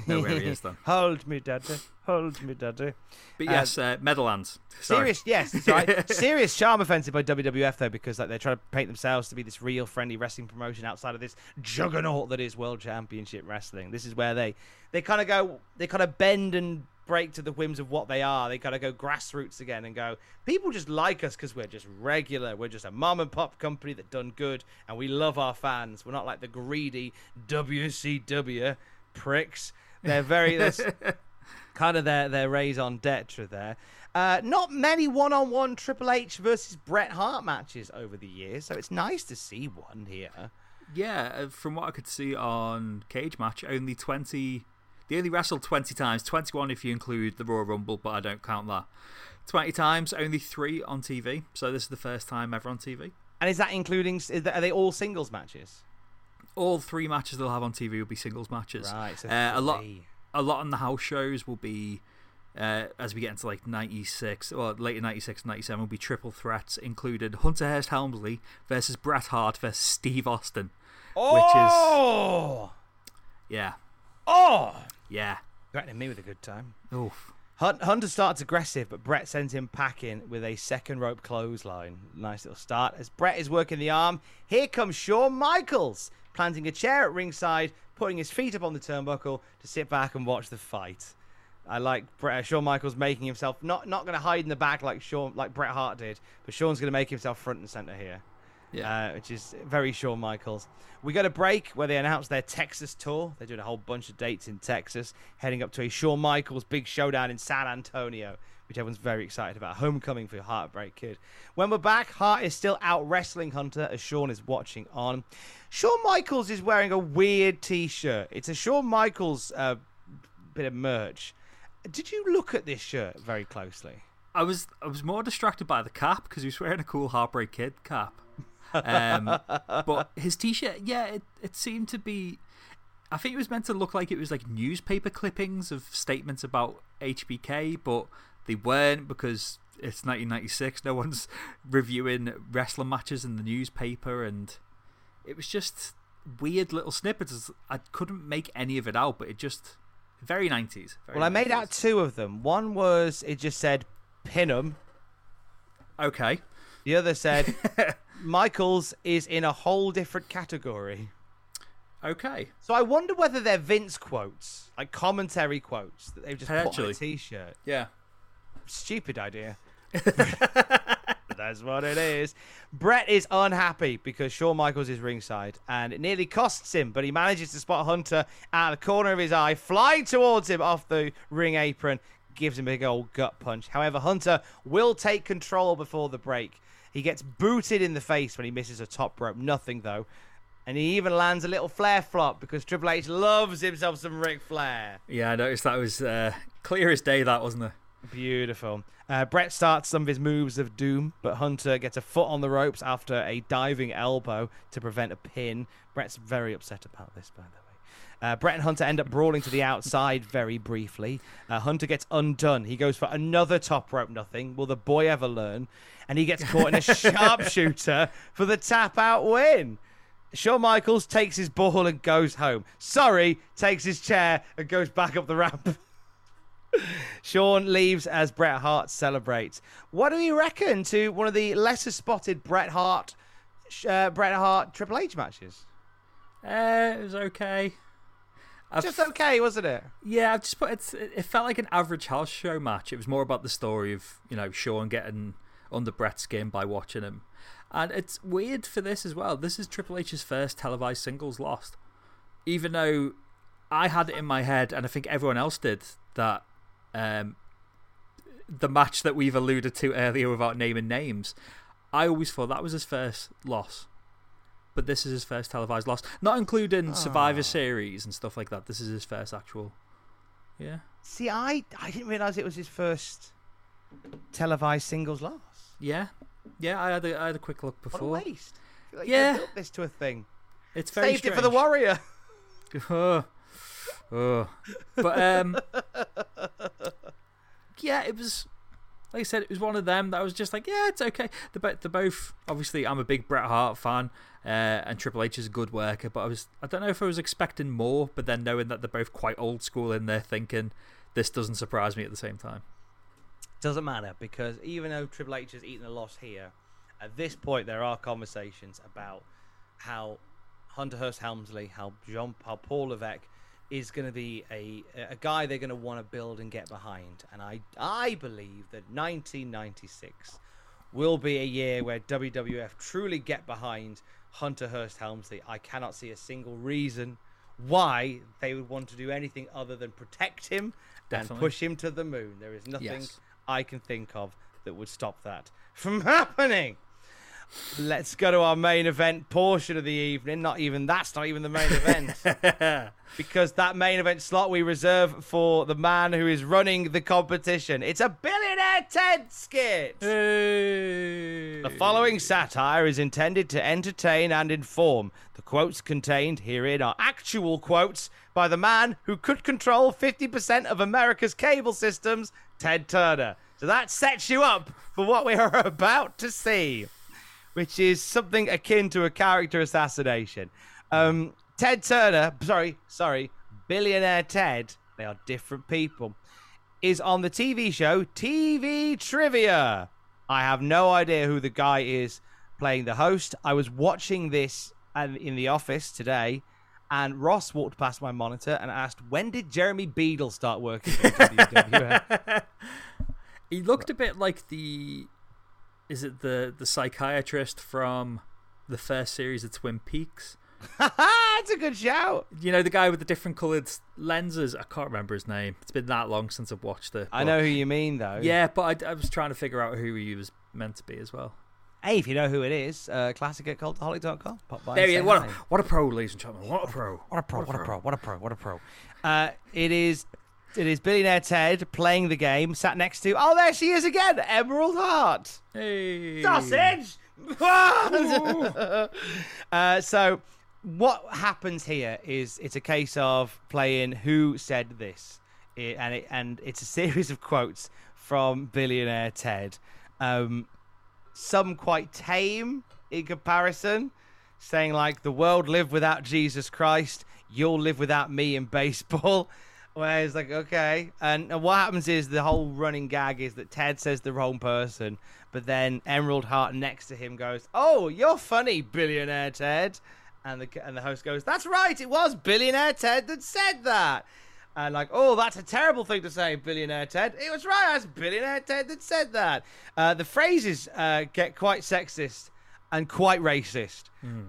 C: know where he is then.
B: hold me, daddy. Hold me, daddy.
C: But
B: Uh,
C: yes, uh, Meadowlands. Sorry.
B: Serious, yes, right. Serious charm offensive by WWF though, because like they're trying to paint themselves to be this real friendly wrestling promotion outside of this juggernaut that is World Championship Wrestling. This is where they they kind of go, they kind of bend and break to the whims of what they are. They kind of go grassroots again and go, people just like us because we're just regular. We're just a mom and pop company that done good, and we love our fans. We're not like the greedy WCW pricks. They're very. That's kind of their their raison d'etre there. Uh, not many one-on-one Triple H versus Bret Hart matches over the years, so it's nice to see one here.
C: Yeah, uh, from what I could see on Cage Match, only 20. They only wrestled 20 times, 21 if you include the Royal Rumble, but I don't count that. 20 times, only three on TV, so this is the first time ever on TV.
B: And is that including? Is that, are they all singles matches?
C: All three matches they'll have on TV will be singles matches.
B: Right, so
C: uh, a lot, a lot on the house shows will be. Uh, as we get into like 96 or later 96 97 will be triple threats included Hunter Hearst Helmsley versus Bret Hart versus Steve Austin which
B: Oh,
C: yeah
B: oh!
C: Yeah
B: Threatening me with a good time.
C: Oof.
B: Hun- Hunter starts aggressive, but Bret sends him packing with a second rope clothesline. Nice little start. As Bret is working the arm, here comes Shawn Michaels, planting a chair at ringside, putting his feet up on the turnbuckle to sit back and watch the fight. I like Bret, uh, Shawn Michaels making himself not not going to hide in the back like Shawn like Bret Hart did, but Shawn's going to make himself front and center here.
C: Yeah.
B: Uh, which is very Shawn Michaels. We got a break where they announce their Texas tour. They're doing a whole bunch of dates in Texas, heading up to a Shawn Michaels big showdown in San Antonio, which everyone's very excited about. Homecoming for Heartbreak Kid. When we're back, Hart is still out wrestling Hunter as Shawn is watching on. Shawn Michaels is wearing a weird T-shirt. It's a Shawn Michaels uh, bit of merch. Did you look at this shirt very closely?
C: I was I was more distracted by the cap because he was wearing a cool Heartbreak Kid cap. Um, but his t-shirt, yeah, it, it seemed to be. I think it was meant to look like it was like newspaper clippings of statements about HBK, but they weren't because it's 1996. No one's reviewing wrestling matches in the newspaper, and it was just weird little snippets. I couldn't make any of it out, but it just very 90s. Very
B: Well, I made out two of them. One was it just said Pinham.
C: Okay.
B: The other said Michaels is in a whole different category.
C: Okay.
B: So I wonder whether they're Vince quotes, like commentary quotes that they've just put on a. T-shirt.
C: Yeah.
B: Stupid idea. That's what it is. Bret is unhappy because Shawn Michaels is ringside and it nearly costs him, but he manages to spot Hunter out of the corner of his eye, flying towards him off the ring apron, gives him a big old gut punch. However, Hunter will take control before the break. He gets booted in the face when he misses a top rope. Nothing, though. And he even lands a little flare flop because Triple H loves himself some Ric Flair.
C: Yeah, I noticed that was uh, clear as day, that wasn't it?
B: Beautiful. Uh, Bret starts some of his moves of doom, but Hunter gets a foot on the ropes after a diving elbow to prevent a pin. Bret's very upset about this, by the way. Uh, Bret and Hunter end up brawling to the outside very briefly. Uh, Hunter gets undone. He goes for another top rope nothing. Will the boy ever learn? And he gets caught in a sharpshooter for the tap out win. Shawn Michaels takes his ball and goes home. Sorry, takes his chair and goes back up the ramp. Shawn leaves as Bret Hart celebrates. What do you reckon to one of the lesser spotted Bret Hart, uh, Bret Hart Triple H matches?
C: Uh, it was okay.
B: I've, just okay, wasn't it?
C: Yeah, I've just put it's, it felt like an average house show match. It was more about the story of you know Shawn getting under Bret's game by watching him, and it's weird for this as well. This is Triple H's first televised singles lost, even though I had it in my head, and I think everyone else did that. Um, the match that we've alluded to earlier without naming names, I always thought that was his first loss but this is his first televised loss. Not including Survivor Series and stuff like that. This is his first actual. Yeah.
B: See, I I didn't realize it was his first televised singles loss.
C: Yeah. Yeah, I had a, I had a quick look before.
B: What a waste. Like
C: yeah.
B: built this to a thing.
C: It's very
B: Saved it for the Warrior.
C: oh. Oh. But, um. yeah, it was like I said, it was one of them that I was just like, yeah, it's okay. They're, they're both, obviously, I'm a big Bret Hart fan, uh, and Triple H is a good worker, but I was, I don't know if I was expecting more, but then knowing that they're both quite old school in their thinking, this doesn't surprise me at the same time.
B: Doesn't matter because even though Triple H has eaten a loss here, at this point there are conversations about how Hunter Hearst Helmsley, how Jean, how Paul Levesque is going to be a a guy they're going to want to build and get behind. And I I believe that 1996 will be a year where WWF truly get behind Hunter Hearst Helmsley. I cannot see a single reason why they would want to do anything other than protect him
C: Definitely.
B: and push him to the moon. There is nothing
C: Yes.
B: I can think of that would stop that from happening. Let's go to our main event portion of the evening. Not even that's not even the main event. because that main event slot we reserve for the man who is running the competition. It's a billionaire Ted skit. The following satire is intended to entertain and inform. The quotes contained herein are actual quotes by the man who could control 50% of America's cable systems, Ted Turner. So that sets you up for what we are about to see, which is something akin to a character assassination. Um, Ted Turner, sorry, sorry, billionaire Ted, they are different people, is on the TV show TV Trivia. I have no idea who the guy is playing the host. I was watching this in the office today, and Ross walked past my monitor and asked, "When did Jeremy Beadle start working?
C: He looked a bit like the. Is it the, the psychiatrist from the first series of Twin Peaks?
B: That's a good shout.
C: You know, the guy with the different coloured lenses? I can't remember his name. It's been that long since I've watched it.
B: I know who you mean, though.
C: Yeah, but I, I was trying to figure out who he was meant to be as well.
B: Hey, if you know who it is, uh, classic at cultaholic.com. Pop by.
C: There
B: and
C: he
B: say
C: is. What a, what a pro, ladies and gentlemen. What a pro.
B: What a pro! What a pro! What a pro! What a pro! Uh, it is. It is billionaire Ted playing the game, sat next to. Oh, there she is again, Emerald Heart.
C: Hey.
B: Sausage. uh, so, what happens here is it's a case of playing who said this, It- and it, and it's a series of quotes from billionaire Ted. Um, some quite tame in comparison, saying like the world lived without Jesus Christ, you'll live without me in baseball. Where it's like, okay. And, and what happens is the whole running gag is that Ted says the wrong person, but then Emerald Heart next to him goes, Oh, you're funny, billionaire Ted. And the, and the host goes, That's right, it was billionaire Ted that said that. And like, oh, that's a terrible thing to say, billionaire Ted. It was right, that's billionaire Ted that said that. Uh, the phrases uh, get quite sexist and quite racist,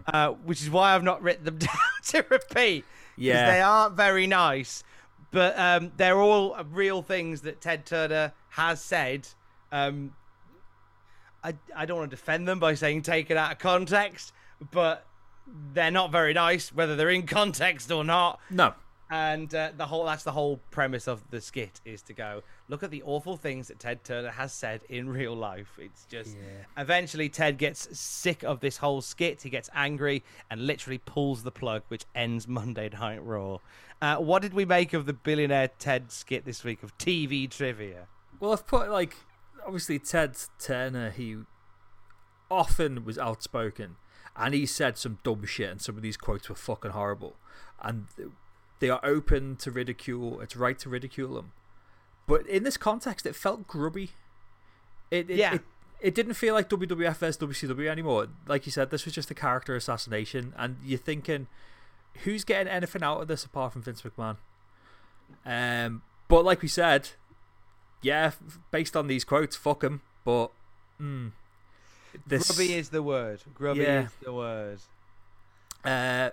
B: uh, which is why I've not written them down to repeat.
C: Yeah.
B: they aren't very nice, but um, they're all real things that Ted Turner has said. Um, I, I don't want to defend them by saying take it out of context, but they're not very nice, whether they're in context or not.
C: No.
B: And uh, the whole that's the whole premise of the skit is to go look at the awful things that Ted Turner has said in real life. It's just eventually Ted gets sick of this whole skit. He gets angry and literally pulls the plug, which ends Monday Night Raw. Uh, what did we make of the billionaire Ted skit this week of TV trivia?
C: Well, I've put like obviously Ted Turner. He often was outspoken, and he said some dumb shit, and some of these quotes were fucking horrible. And they are open to ridicule. It's right to ridicule them, but in this context, it felt grubby. It, it
B: Yeah.
C: It, it didn't feel like WWF vs WCW anymore. Like you said, this was just a character assassination, and you're thinking, who's getting anything out of this apart from Vince McMahon? Um, but like we said, yeah, based on these quotes, fuck him. But mm, this,
B: Grubby is the word. Grubby
C: Yeah.
B: is the word.
C: Uh,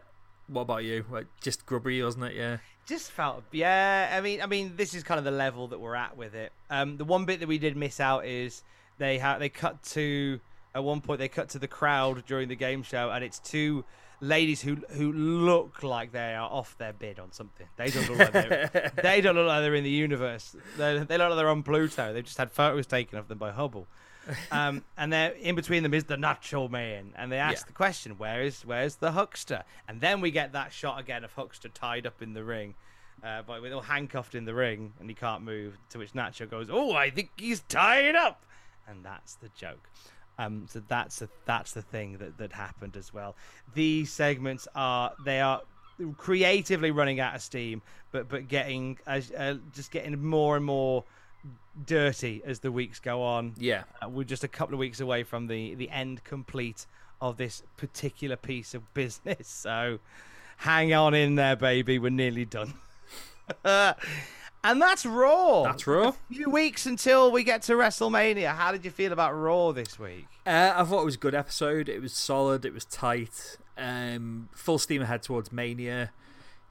C: what about you? Just grubby, wasn't it? Yeah.
B: just felt yeah i mean i mean this is kind of the level that we're at with it um the one bit that we did miss out is they have they cut to at one point they cut to the crowd during the game show and it's two ladies who who look like they are off their bid on something they don't look like they're they don't look like they're in the universe they, they look like they're on pluto they've just had photos taken of them by hubble um, and they're in between them is the Nacho Man, and they ask
C: Yeah.
B: the question, "Where is where's the huckster?" And then we get that shot again of huckster tied up in the ring, uh, by with all handcuffed in the ring, and he can't move. To which Nacho goes, "Oh, I think he's tied up," and that's the joke. Um, so that's a, that's the thing that that happened as well. These segments are they are creatively running out of steam, but but getting uh, just getting more and more dirty as the weeks go on.
C: Yeah.
B: Uh, we're just a couple of weeks away from the the end complete of this particular piece of business. So hang on in there, baby. We're nearly done. and that's Raw.
C: That's Raw.
B: A few weeks until we get to WrestleMania. How did you feel about Raw this week?
C: Uh, I thought it was a good episode. It was solid. It was tight. Um, full steam ahead towards Mania.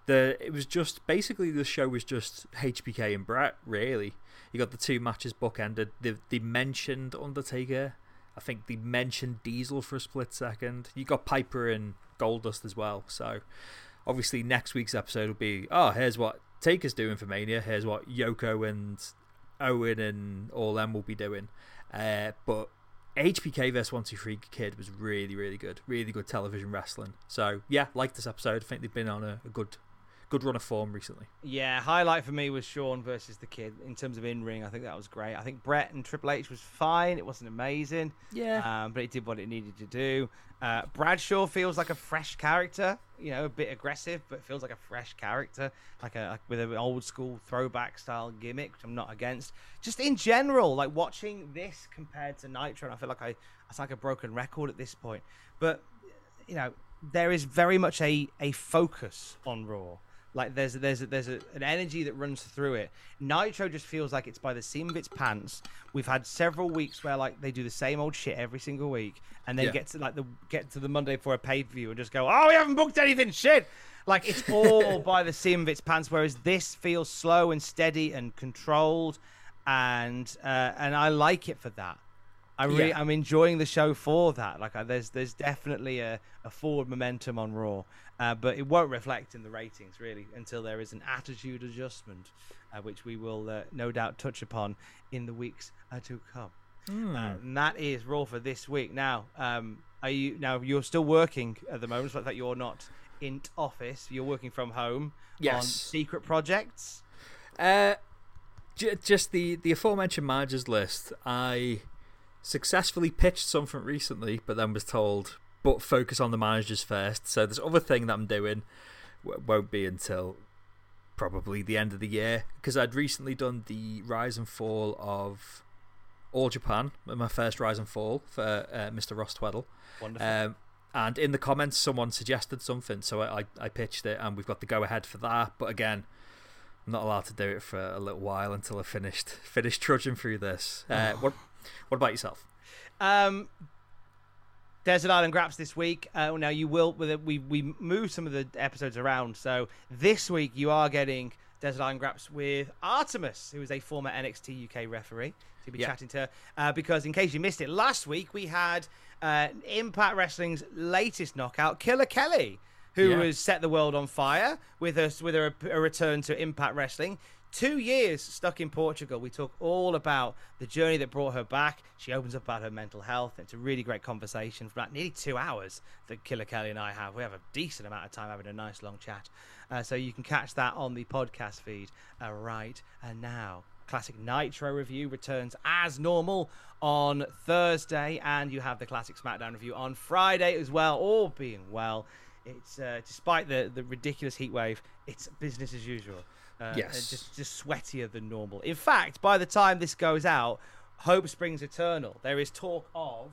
C: The it was just basically the show was just HBK and Bret. Really, you got the two matches bookended. They, they mentioned Undertaker. I think they mentioned Diesel for a split second. You got Piper and Goldust as well. So obviously next week's episode will be oh here's what Taker's doing for Mania. Here's what Yoko and Owen and all them will be doing. Uh, but HBK vs 123 Kid was really, really good. Really good television wrestling. So, yeah, like this episode. I think they've been on a, a good good run of form recently.
B: Yeah, highlight for me was Shawn versus the Kid in terms of in ring. I think that was great. I think Bret and Triple H was fine. It wasn't amazing.
C: Yeah.
B: Um, but it did what it needed to do. Uh, Bradshaw feels like a fresh character. You know, a bit aggressive, but feels like a fresh character, like a like with an old school throwback style gimmick, which I'm not against. Just in general, like watching this compared to Nitro, and I feel like I it's like a broken record at this point. But you know, there is very much a a focus on Raw. Like there's there's there's a, an energy that runs through it. Nitro just feels like it's by the seam of its pants. We've had several weeks where like they do the same old shit every single week, and then
C: Yeah.
B: get to like the get to the Monday for a pay per view and just go, oh, we haven't booked anything. Shit. Like it's all by the seam of its pants. Whereas this feels slow and steady and controlled, and uh, and I like it for that. I really,
C: Yeah.
B: I'm enjoying the show for that. Like, I, there's there's definitely a, a forward momentum on Raw, uh, but it won't reflect in the ratings really until there is an attitude adjustment, uh, which we will uh, no doubt touch upon in the weeks uh, to come. Uh, and that is Raw for this week. Now, um, are you now you're still working at the moment? So that you're not in office. You're working from home on secret projects.
C: Uh, j- just the, the aforementioned managers list. I successfully pitched something recently, but then was told, but focus on the managers first. So this other thing that I'm doing w- won't be until probably the end of the year because I'd recently done the rise and fall of All Japan, my first rise and fall for uh, Mr. Ross Tweddle.
B: Wonderful.
C: Um, and in the comments, someone suggested something, so I, I, I pitched it, and we've got the go ahead for that. But again, I'm not allowed to do it for a little while until I finished finished trudging through this. Uh, what what about yourself?
B: Um, Desert Island Graps this week. Uh, now you will we we moved some of the episodes around. So this week you are getting Desert Island Graps with Artemis, who is a former NXT UK referee. To be
C: Yeah.
B: chatting to her uh, because in case you missed it last week, we had uh, Impact Wrestling's latest knockout, Killer Kelly. who
C: Yeah.
B: has set the world on fire with us with a, a return to Impact Wrestling. Two years stuck in Portugal. We talk all about the journey that brought her back. She opens up about her mental health. It's a really great conversation for about nearly two hours that Killer Kelly and I have. We have a decent amount of time having a nice long chat. Uh, so you can catch that on the podcast feed uh, right now. Classic Nitro review returns as normal on Thursday, and you have the Classic SmackDown review on Friday as well. All being well, it's uh, despite the the ridiculous heat wave, it's business as usual. Uh,
C: Yes.
B: just just sweatier than normal. In fact, by the time this goes out, Hope Springs Eternal, there is talk of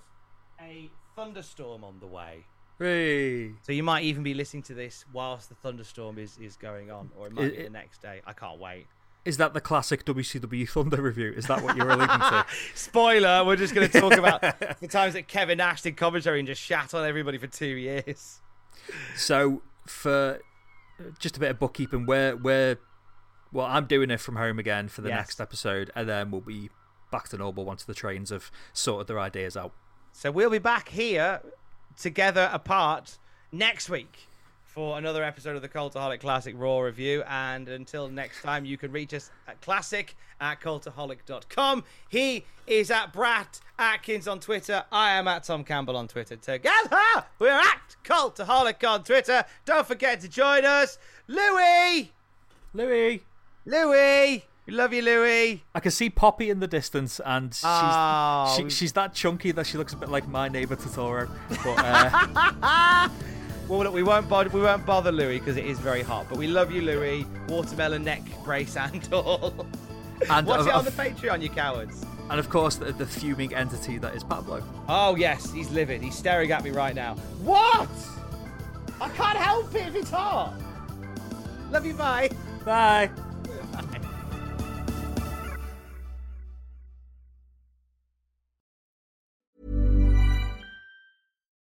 B: a thunderstorm on the way.
C: Hey.
B: So you might even be listening to this whilst the thunderstorm is, is going on, or it might be
C: It-
B: the next day. I can't wait.
C: Is that the classic WCW Thunder review? Is that what you're alluding to?
B: Spoiler, we're just going to talk about the times that Kevin Nash did commentary and just shat on everybody for two years.
C: So for just a bit of bookkeeping, we're we're well, I'm doing it from home again for the
B: Yes.
C: next episode, and then we'll be back to normal once the trains have sorted their ideas out.
B: So we'll be back here together apart next week for another episode of the Cultaholic Classic Raw review. And until next time, you can reach us at classic at cultaholic.com. He is at Brat Atkins on Twitter. I am at Tom Campbell on Twitter. Together, we're at Cultaholic on Twitter. Don't forget to join us. Louis!
C: Louis,
B: Louis! We love you, Louis.
C: I can see Poppy in the distance, and she's
B: Oh.
C: she, she's that chunky that she looks a bit like my neighbour Totoro. But uh,
B: Well, look, we won't bother, we won't bother Louis because it is very hot. But we love you, Louis. Watermelon neck brace and all.
C: and
B: Watch
C: of,
B: it on the Patreon, you cowards.
C: and of course the, the fuming entity that is Pablo.
B: Oh yes, he's livid. He's staring at me right now. What? I can't help it if it's hot. Love you, bye.
C: Bye.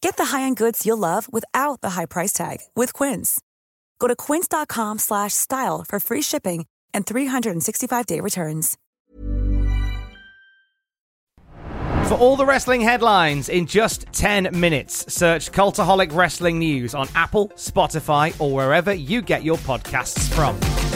E: Get the high-end goods you'll love without the high price tag with Quince. Go to quince.com slash style for free shipping and 365-day returns.
B: For all the wrestling headlines in just 10 minutes, search Cultaholic Wrestling News on Apple, Spotify, or wherever you get your podcasts from.